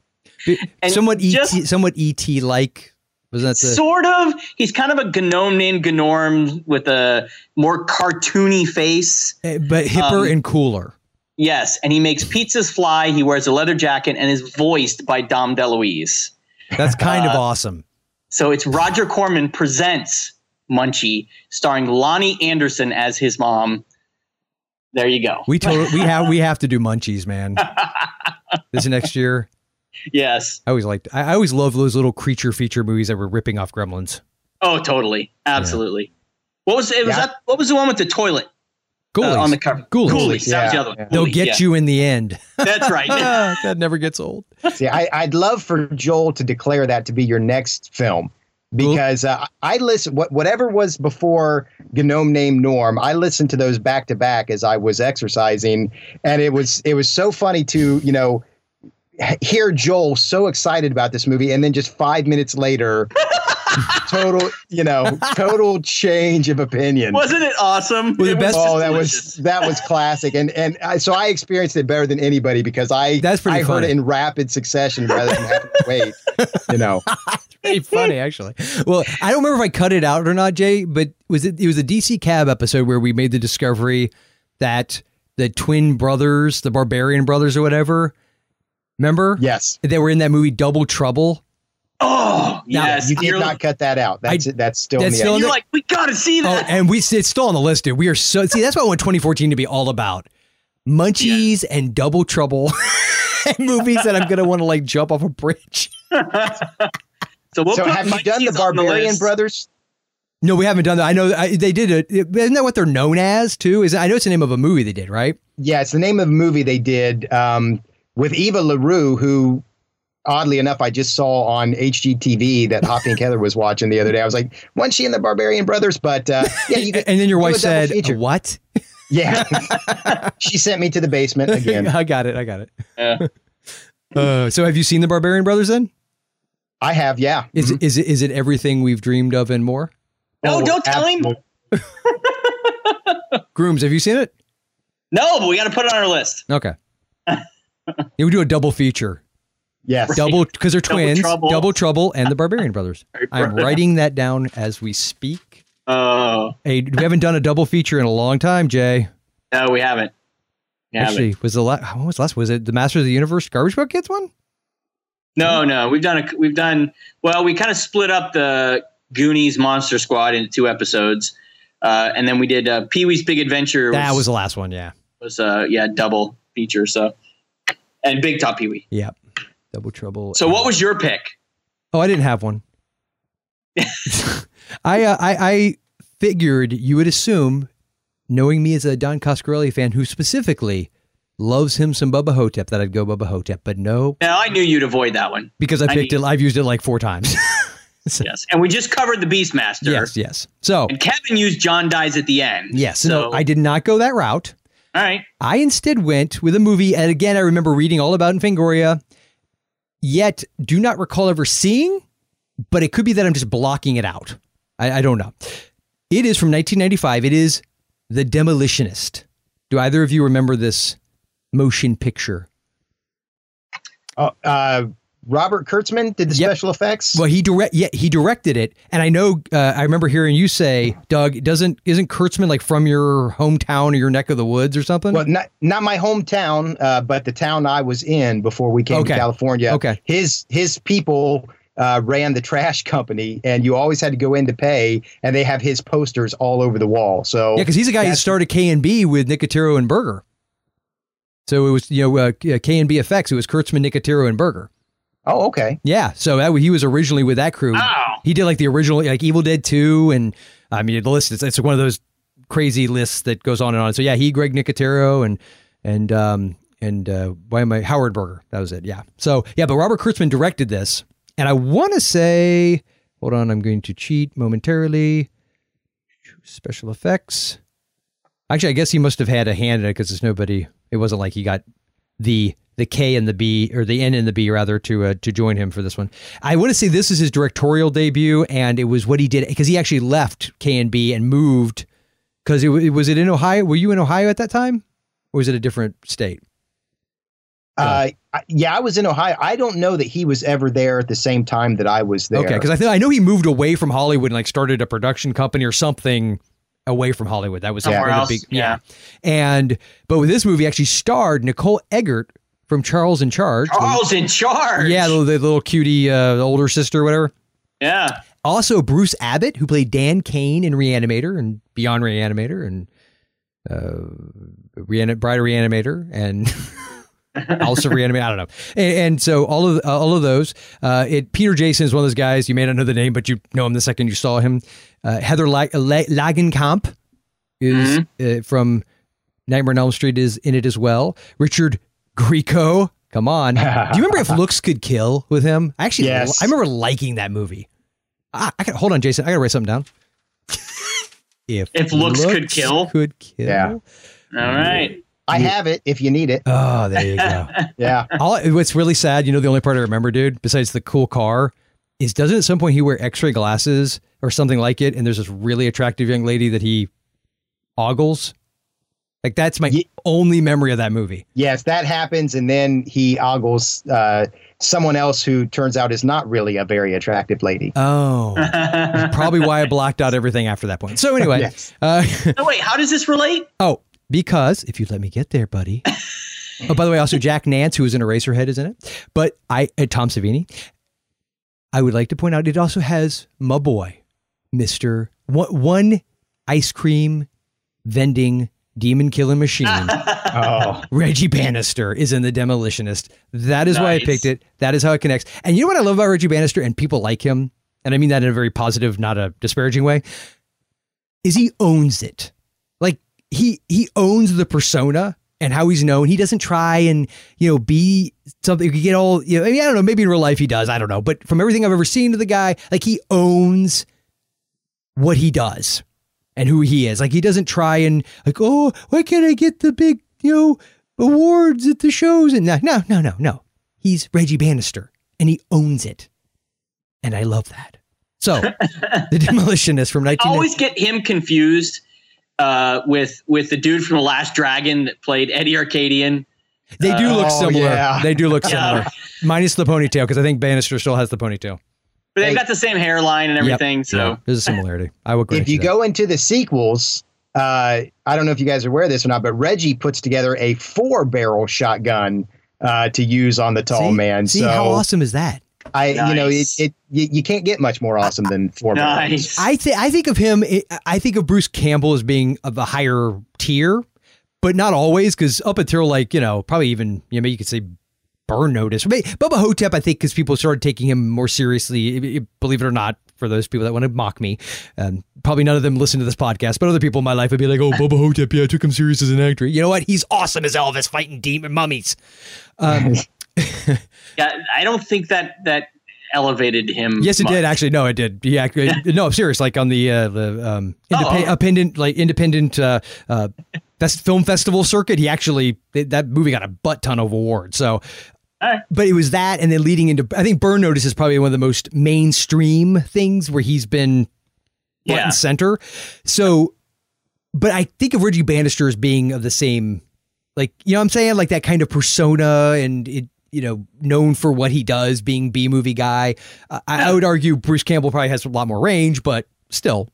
And somewhat ET, just- somewhat ET like. Was that the? sort of. He's kind of a gnome named Gnorm with a more cartoony face. eh, but hipper um, and cooler. Yes, and he makes pizzas fly. He wears a leather jacket and is voiced by Dom DeLuise. That's kind of uh, awesome. So it's Roger Corman presents Munchie, starring Loni Anderson as his mom. There you go. We told we have we have to do munchies, man. this next year. yes. I always liked. I, I always love those little creature feature movies that were ripping off Gremlins. Oh, totally. Absolutely. What was it? Was Yeah. that? What was the one with the toilet uh, on the cover? Ghoulies. Ghoulies. That was the Yeah, other one. yeah. They'll get yeah. you in the end. That's right. that never gets old. See, I, I'd love for Joel to declare that to be your next film because uh, I listen what whatever was before Gnome name Gnorm. I listened to those back to back as I was exercising, and it was it was so funny to you know h- hear Joel so excited about this movie, and then just five minutes later. total, you know, total change of opinion. Wasn't it awesome? Well, the It best- oh, was Oh, just that delicious. was that was classic, and and I, so I experienced it better than anybody because I That's pretty I heard it in rapid succession rather than having to wait. You know, Pretty funny, actually. Well, I don't remember if I cut it out or not, Jay. But was it? It was a DC Cab episode where we made the discovery that the twin brothers, the Barbarian brothers, or whatever. Remember? yes, They were in that movie Double Trouble. Oh, yes. you did You're- not cut that out. That's that's still that's in the still in You're like, we got to see that. Oh, that. and we it's still on the list, dude. We are so see. That's what I want 2014 to be all about: munchies and Double Trouble. and movies that I'm gonna want to like jump off a bridge. so we'll so put have you done the Barbarian list. Brothers? No, we haven't done that. I know I, they did it. Isn't that what they're known as too? Is I know it's the name of a movie they did, right? Yeah, it's the name of a movie they did um, with Eva LaRue, who oddly enough I just saw on HGTV that Hoppy and Heather was watching the other day. I was like, wasn't she in the Barbarian Brothers? But uh, yeah, you could and then your wife said, feature. "What?" Yeah, she sent me to the basement again. I got it. I got it. Yeah. Uh, so, have you seen the Barbarian Brothers? Then I have, yeah. is it is it is it everything we've dreamed of and more? No, Oh, don't tell him. Grooms, have you seen it? No, but we got to put it on our list. Okay. Yeah, we do a double feature. Yes. Double because they're Double twins. Trouble. Double Trouble and the Barbarian Brothers. I'm writing that down as we speak. Oh, Hey, we haven't done a double feature in a long time, Jay. no, we haven't. We haven't. Actually, was the last? When was the last? Was it the Masters of the Universe Garbage Pail Kids one? No, no, we've done a we've done well. We kind of split up the Goonies Monster Squad into two episodes, uh, and then we did uh, Pee Wee's Big Adventure. That was the last one. Yeah. was uh, yeah double feature. So and Big Top Pee Wee. Yep. Double Trouble. So what was your pick? Oh, I didn't have one. I, uh, I I figured you would assume, knowing me as a Don Coscarelli fan who specifically loves him some Bubba Ho-Tep, that I'd go Bubba Ho-Tep. But no, Now I knew you'd avoid that one. because I I picked knew- it. I've used it like four times. Yes, and we just covered the Beastmaster. yes, yes. So And Kevin used John dies at the end. yes, So no, I did not go that route. all right. I instead went with a movie, and again, I remember reading all about in Fangoria, yet do not recall ever seeing, but it could be that I'm just blocking it out. I, I don't know. It is from 1995. It is The Demolitionist. Do either of you remember this motion picture? Oh, uh, Robert Kurtzman did the Yep. special effects. Well, he direct, yeah, he directed it, and I know, uh, I remember hearing you say, Doug, doesn't isn't Kurtzman like from your hometown or your neck of the woods or something? Well, not not my hometown, uh, but the town I was in before we came Okay. to California. Okay. His his people uh, ran the trash company, and you always had to go in to pay, and they have his posters all over the wall. So Yeah, because he's a guy who started K and B with Nicotero and Berger. So it was you know uh, K and B effects. It was Kurtzman, Nicotero, and Berger. Oh, okay. Yeah, so that, he was originally with that crew. Oh. He did like the original, like Evil Dead Two, and I mean the list. It's, it's one of those crazy lists that goes on and on. So yeah, he, Greg Nicotero, and and um and uh, why am I Howard Berger? That was it. Yeah. So yeah, but Robert Kurtzman directed this, and I want to say, hold on, I'm going to cheat momentarily. Special effects. Actually, I guess he must have had a hand in it because there's nobody. It wasn't like he got the the K and the B or the N and the B rather to uh, to join him for this one. I want to say this is his directorial debut, and it was what he did because he actually left K and B and moved because it, wa- was it in Ohio. Were you in Ohio at that time, or was it a different state? Uh, yeah, I was in Ohio. I don't know that he was ever there at the same time that I was there. Okay, because I think I know he moved away from Hollywood and like started a production company or something away from Hollywood. That was Somewhere else, big yeah. And but with this movie actually starred Nicole Eggert from Charles in Charge. the- Charles in charge. yeah, the, the little cutie, uh, older sister, whatever. Yeah. Also, Bruce Abbott, who played Dan Cain in Reanimator and Beyond Reanimator and uh, Rean- Bride Reanimator and also Reanimator. I don't know. And, and so all of all of those. Uh, it Peter Jason is one of those guys. You may not know the name, but you know him the second you saw him. Uh, Heather La- La- Langenkamp is uh, from Nightmare on Elm Street is in it as well. Richard Grieco. Come on. Do you remember if looks could kill with him? I actually, Yes. I remember liking that movie. Ah, I got hold on, Jason. I gotta write something down. if If looks could kill? could kill. Yeah. All right. I have it if you need it. Oh, there you go. Yeah. All, what's really sad, you know, the only part I remember, dude, besides the cool car, is doesn't at some point he wear X-ray glasses or something like it, and there's this really attractive young lady that he ogles. Like that's my Ye- only memory of that movie. Yes, that happens, and then he ogles uh, someone else who turns out is not really a very attractive lady. Oh, probably why I blocked out everything after that point. So anyway, Yes. uh, No, wait. How does this relate? oh, because if you let me get there, buddy. oh, by the way, also Jack Nance, who was in Eraserhead, is in it. But I, uh, Tom Savini. I would like to point out it also has my boy, Mister one, one ice cream vending demon killing machine. Oh, Reggie Bannister is in The Demolitionist. That is why I picked it. That is how it connects. And you know what I love about Reggie Bannister and people like him, and I mean that in a very positive, not a disparaging way, is he owns it. Like he he owns the persona and how he's known. He doesn't try and, you know, be something you get all you know, I mean, I don't know, maybe in real life he does, I don't know. But from everything I've ever seen of the guy, like he owns what he does and who he is. Like he doesn't try and like, oh, why can't I get the big, you know, awards at the shows? And no, no, no, no, no. He's Reggie Bannister and he owns it. And I love that. So the demolitionist from I 19 always get him confused uh, with with the dude from the Last Dragon that played Eddie Arkadian. They do look Oh, similar. yeah. They do look similar, minus the ponytail because I think Bannister still has the ponytail. But they've Hey. got the same hairline and Yep. everything. So Yeah, there's a similarity. I would. grant if you that. go into the sequels, uh, I don't know if you guys are aware of this or not, but Reggie puts together a four barrel shotgun uh, to use on the tall see, man. See so how awesome is that? I, you know, it, it you, you can't get much more awesome than four barrels. nice. I think I think of him. I think of Bruce Campbell as being of a higher tier, but not always. Because up until like you know, probably even you know, maybe you could say Burn Notice. Maybe, Bubba Ho-Tep, I think, because people started taking him more seriously. i- i- Believe it or not, for those people that want to mock me, um, probably none of them listen to this podcast, but other people in my life would be like, "Oh, Bubba Ho-Tep, yeah, I took him serious as an actor." You know what? He's awesome as Elvis fighting demon mummies. Um, yeah, I don't think that that elevated him. Yes, it much. did. Actually, no, it did. Yeah, no, I'm serious. Like on the uh, the um, Oh, independent, oh. independent, like independent uh, uh, fest, film festival circuit. He actually that movie got a butt ton of awards. So, Alright. but it was that, and then leading into I think Burn Notice is probably one of the most mainstream things where he's been front Yeah. and center. So, but I think of Reggie Bannister as being of the same, like you know, what I'm saying like that kind of persona, and it you know known for what he does, being B movie guy. Uh, I, I would argue Bruce Campbell probably has a lot more range, but still,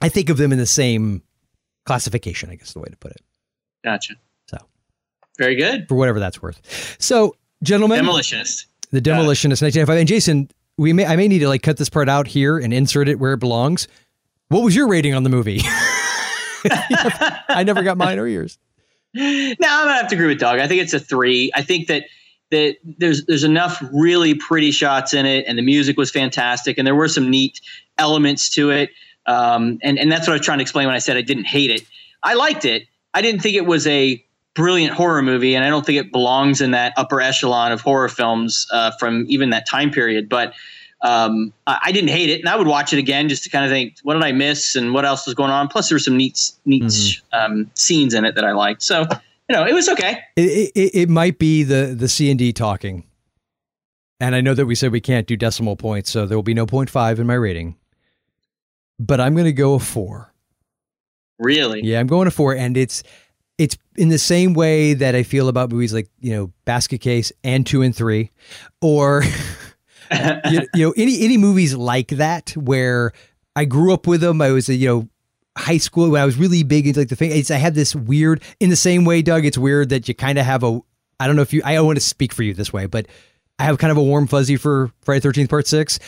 I think of them in the same classification. I guess is the way to put it. Gotcha. So. very good. For whatever that's worth. So, gentlemen, Demolitionist. the Demolitionist 1995, and Jason, we may I may need to like cut this part out here and insert it where it belongs. What was your rating on the movie? I never got mine or yours. No, I'm gonna have to agree with Doug. I think it's a three. I think that that there's there's enough really pretty shots in it, and the music was fantastic, and there were some neat elements to it. Um, and and that's what I was trying to explain when I said I didn't hate it. I liked it. I didn't think it was a brilliant horror movie, and I don't think it belongs in that upper echelon of horror films uh, from even that time period. But um, I, I didn't hate it, and I would watch it again just to kind of think, what did I miss, and what else was going on. Plus, there were some neat neat um, scenes in it that I liked. So you know, it was okay. It, it, it might be the the C and D talking, and I know that we said we can't do decimal points, so there will be no point five in my rating. But I'm going to go a four. Really? Yeah, I'm going a four, and it's it's in the same way that I feel about movies like you know Basket Case and two and three, or you, you know any any movies like that where I grew up with them. I was a, you know high school when I was really big into like the thing. I have this weird in the same way, Doug. It's weird that you kind of have a I don't know if you I want to speak for you this way, but I have kind of a warm fuzzy for Friday Thirteenth Part Six.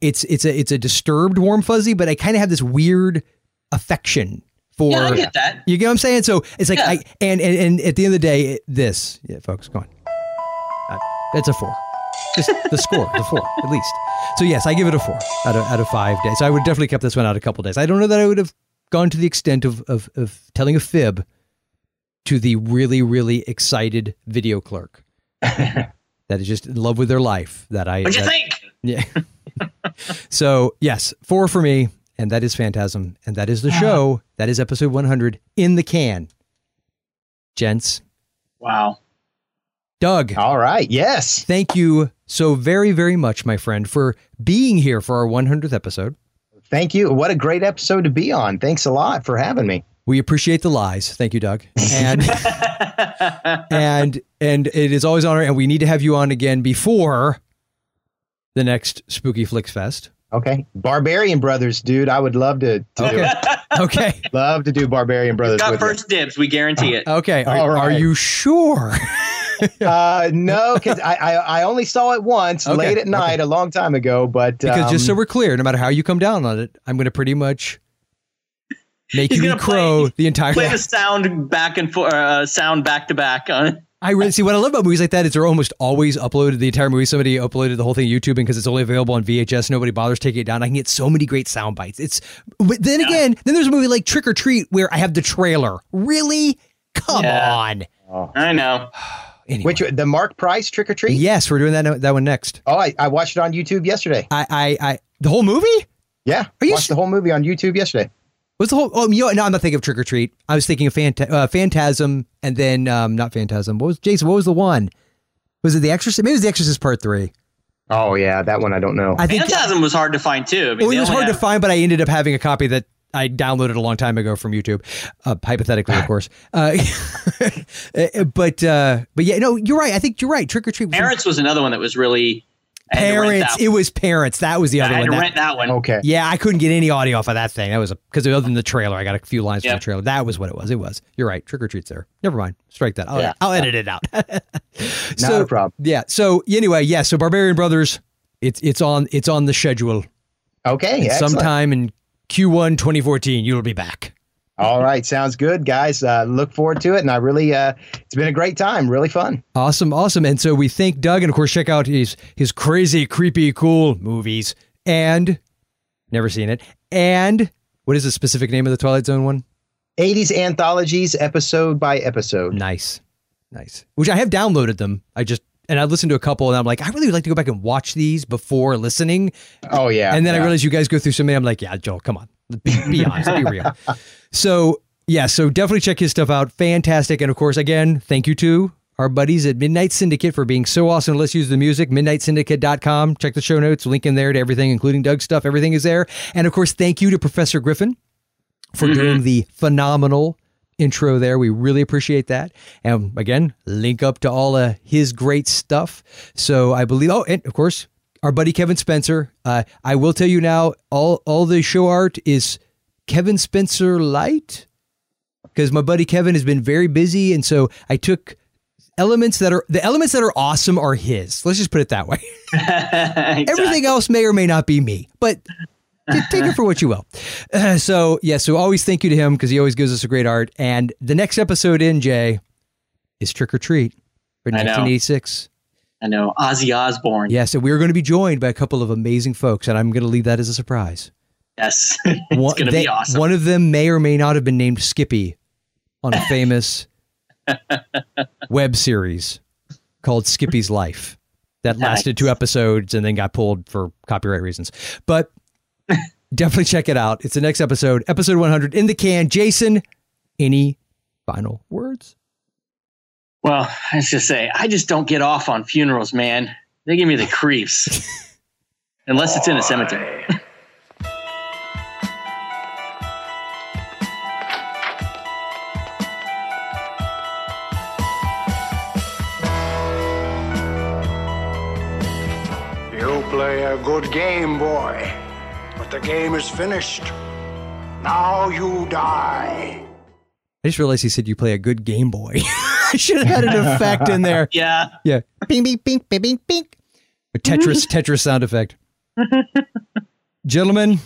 It's it's a it's a disturbed warm fuzzy, but I kind of have this weird affection for. Yeah, I get that. You get what I'm saying? So it's like Yeah. I and, and and at the end of the day, it- this yeah, folks, go on. Uh, it's a four. Just the score, the four at least. So yes, I give it a four out of out of five days. So I would definitely kept this one out a couple days. I don't know that I would have gone to the extent of of, of telling a fib to the really really excited video clerk that is just in love with their life. That I What'd you think? yeah. so yes, four for me, and that is Phantasm, and that is the show. That is episode 100 in the can. Gents, Wow. Doug. All right. Yes. Thank you so very, very much, my friend, for being here for our 100th episode. Thank you. What a great episode to be on. Thanks a lot for having me. We appreciate the lies. Thank you, Doug. And and and it is always an honor, and we need to have you on again before the next Spooky Flix Fest. Okay. Barbarian Brothers, dude. I would love to, to do Okay. it. Okay. Love to do Barbarian Brothers Got with first dibs. We guarantee it. Okay. Are, All are you sure? Uh, no, because I, I I only saw it once Okay, late at night a long time ago. But Because just so um, we're clear, no matter how you come down on it, I'm going to pretty much make He's you crow play- the entire Play the sound back and forth, uh, sound back to back on. I really see what I love about movies like that is they're almost always uploaded the entire movie. Somebody uploaded the whole thing to YouTube because it's only available on VHS. Nobody bothers taking it down. I can get so many great sound bites. It's but then again, then there's a movie like Trick or Treat where I have the trailer. Really? Come Yeah. on. I know. Anyway. which the Marc Price Trick or Treat? Yes, we're doing that that one next. Oh, I, I watched it on YouTube yesterday. I I, I the whole movie Yeah, Are you watched s- the whole movie on YouTube yesterday. Was the whole. Oh, you know, no, I'm not thinking of Trick or Treat. I was thinking of Phant- uh, Phantasm, and then um, not Phantasm. What was Jason? What was the one? Was it The Exorcist? Maybe it was The Exorcist Part Three. Oh yeah, that one I don't know. I think Phantasm was hard to find too. I mean, Well, it was only hard to find, but I ended up having a copy that I downloaded a long time ago from YouTube, uh, hypothetically, of course. Uh, but uh, but yeah, no, you're right. I think you're right. Trick or treat. Parents was another one that was really I had to rent Parents. It was parents. That was the Yeah, other I had one. to That- rent that one. Okay. yeah, I couldn't get any audio off of that thing. That was a because other than the trailer, I got a few lines from the trailer. That was what it was. It was. You're right. Trick or treats there. Never mind. Strike that. I'll, Yeah. I'll edit it out. Not a problem. Yeah. So anyway, yeah. So Barbarian Brothers, it's it's on it's on the schedule. Okay. And sometime in Q1 2014, you'll be back. All right. Sounds good, guys. Uh, look forward to it. And I really, uh, it's been a great time. Really fun. Awesome, awesome. And so we thank Doug, and of course, check out his his crazy, creepy, cool movies. And never seen it. And what is the specific name of the Twilight Zone one? 80s anthologies, episode by episode. Nice, nice. Which I have downloaded them. I just and I listened to a couple, and I'm like, I really would like to go back and watch these before listening. Oh, yeah. And then I yeah. realized you guys go through so many. I'm like, yeah, Joel, come on, be, be honest, be real. So yeah, so definitely check his stuff out. Fantastic, and of course, again, thank you to our buddies at Midnight Syndicate for being so awesome. Let's use the music. MidnightSyndicate.com. Check the show notes. Link in there to everything, including Doug's stuff. Everything is there. And of course, thank you to Professor Griffin for mm-hmm. doing the phenomenal intro there. We really appreciate that. And again, link up to all of his great stuff. So I believe, oh, and of course, our buddy Kevin Spencer. Uh, I will tell you now, all all the show art is Kevin Spencer light because my buddy Kevin has been very busy, and so I took elements that are the elements that are awesome are his. Let's just put it that way. Everything else may or may not be me, but take it for what you will. Uh, so yeah, so always thank you to him because he always gives us a great art. And the next episode in Jay is Trick or Treat for I know. 1986. I know Ozzy Osbourne. Yeah, so we're going to be joined by a couple of amazing folks, and I'm going to leave that as a surprise. Yes, it's One, gonna be awesome. One of them may or may not have been named Skippy on a famous web series called Skippy's Life that lasted two episodes and then got pulled for copyright reasons. But definitely check it out. It's the next episode, episode 100 in the can. Jason, any final words? Well, I was just say, I just don't get off on funerals, man. They give me the creeps. Unless it's in a cemetery. You play a good game, boy. But the game is finished. Now you die. I just realized he said you play a good Game Boy. I should have had an effect in there. Yeah. Yeah. Bing, bing, bing, bing, bing, bing. A Tetris, Tetris sound effect. Gentlemen,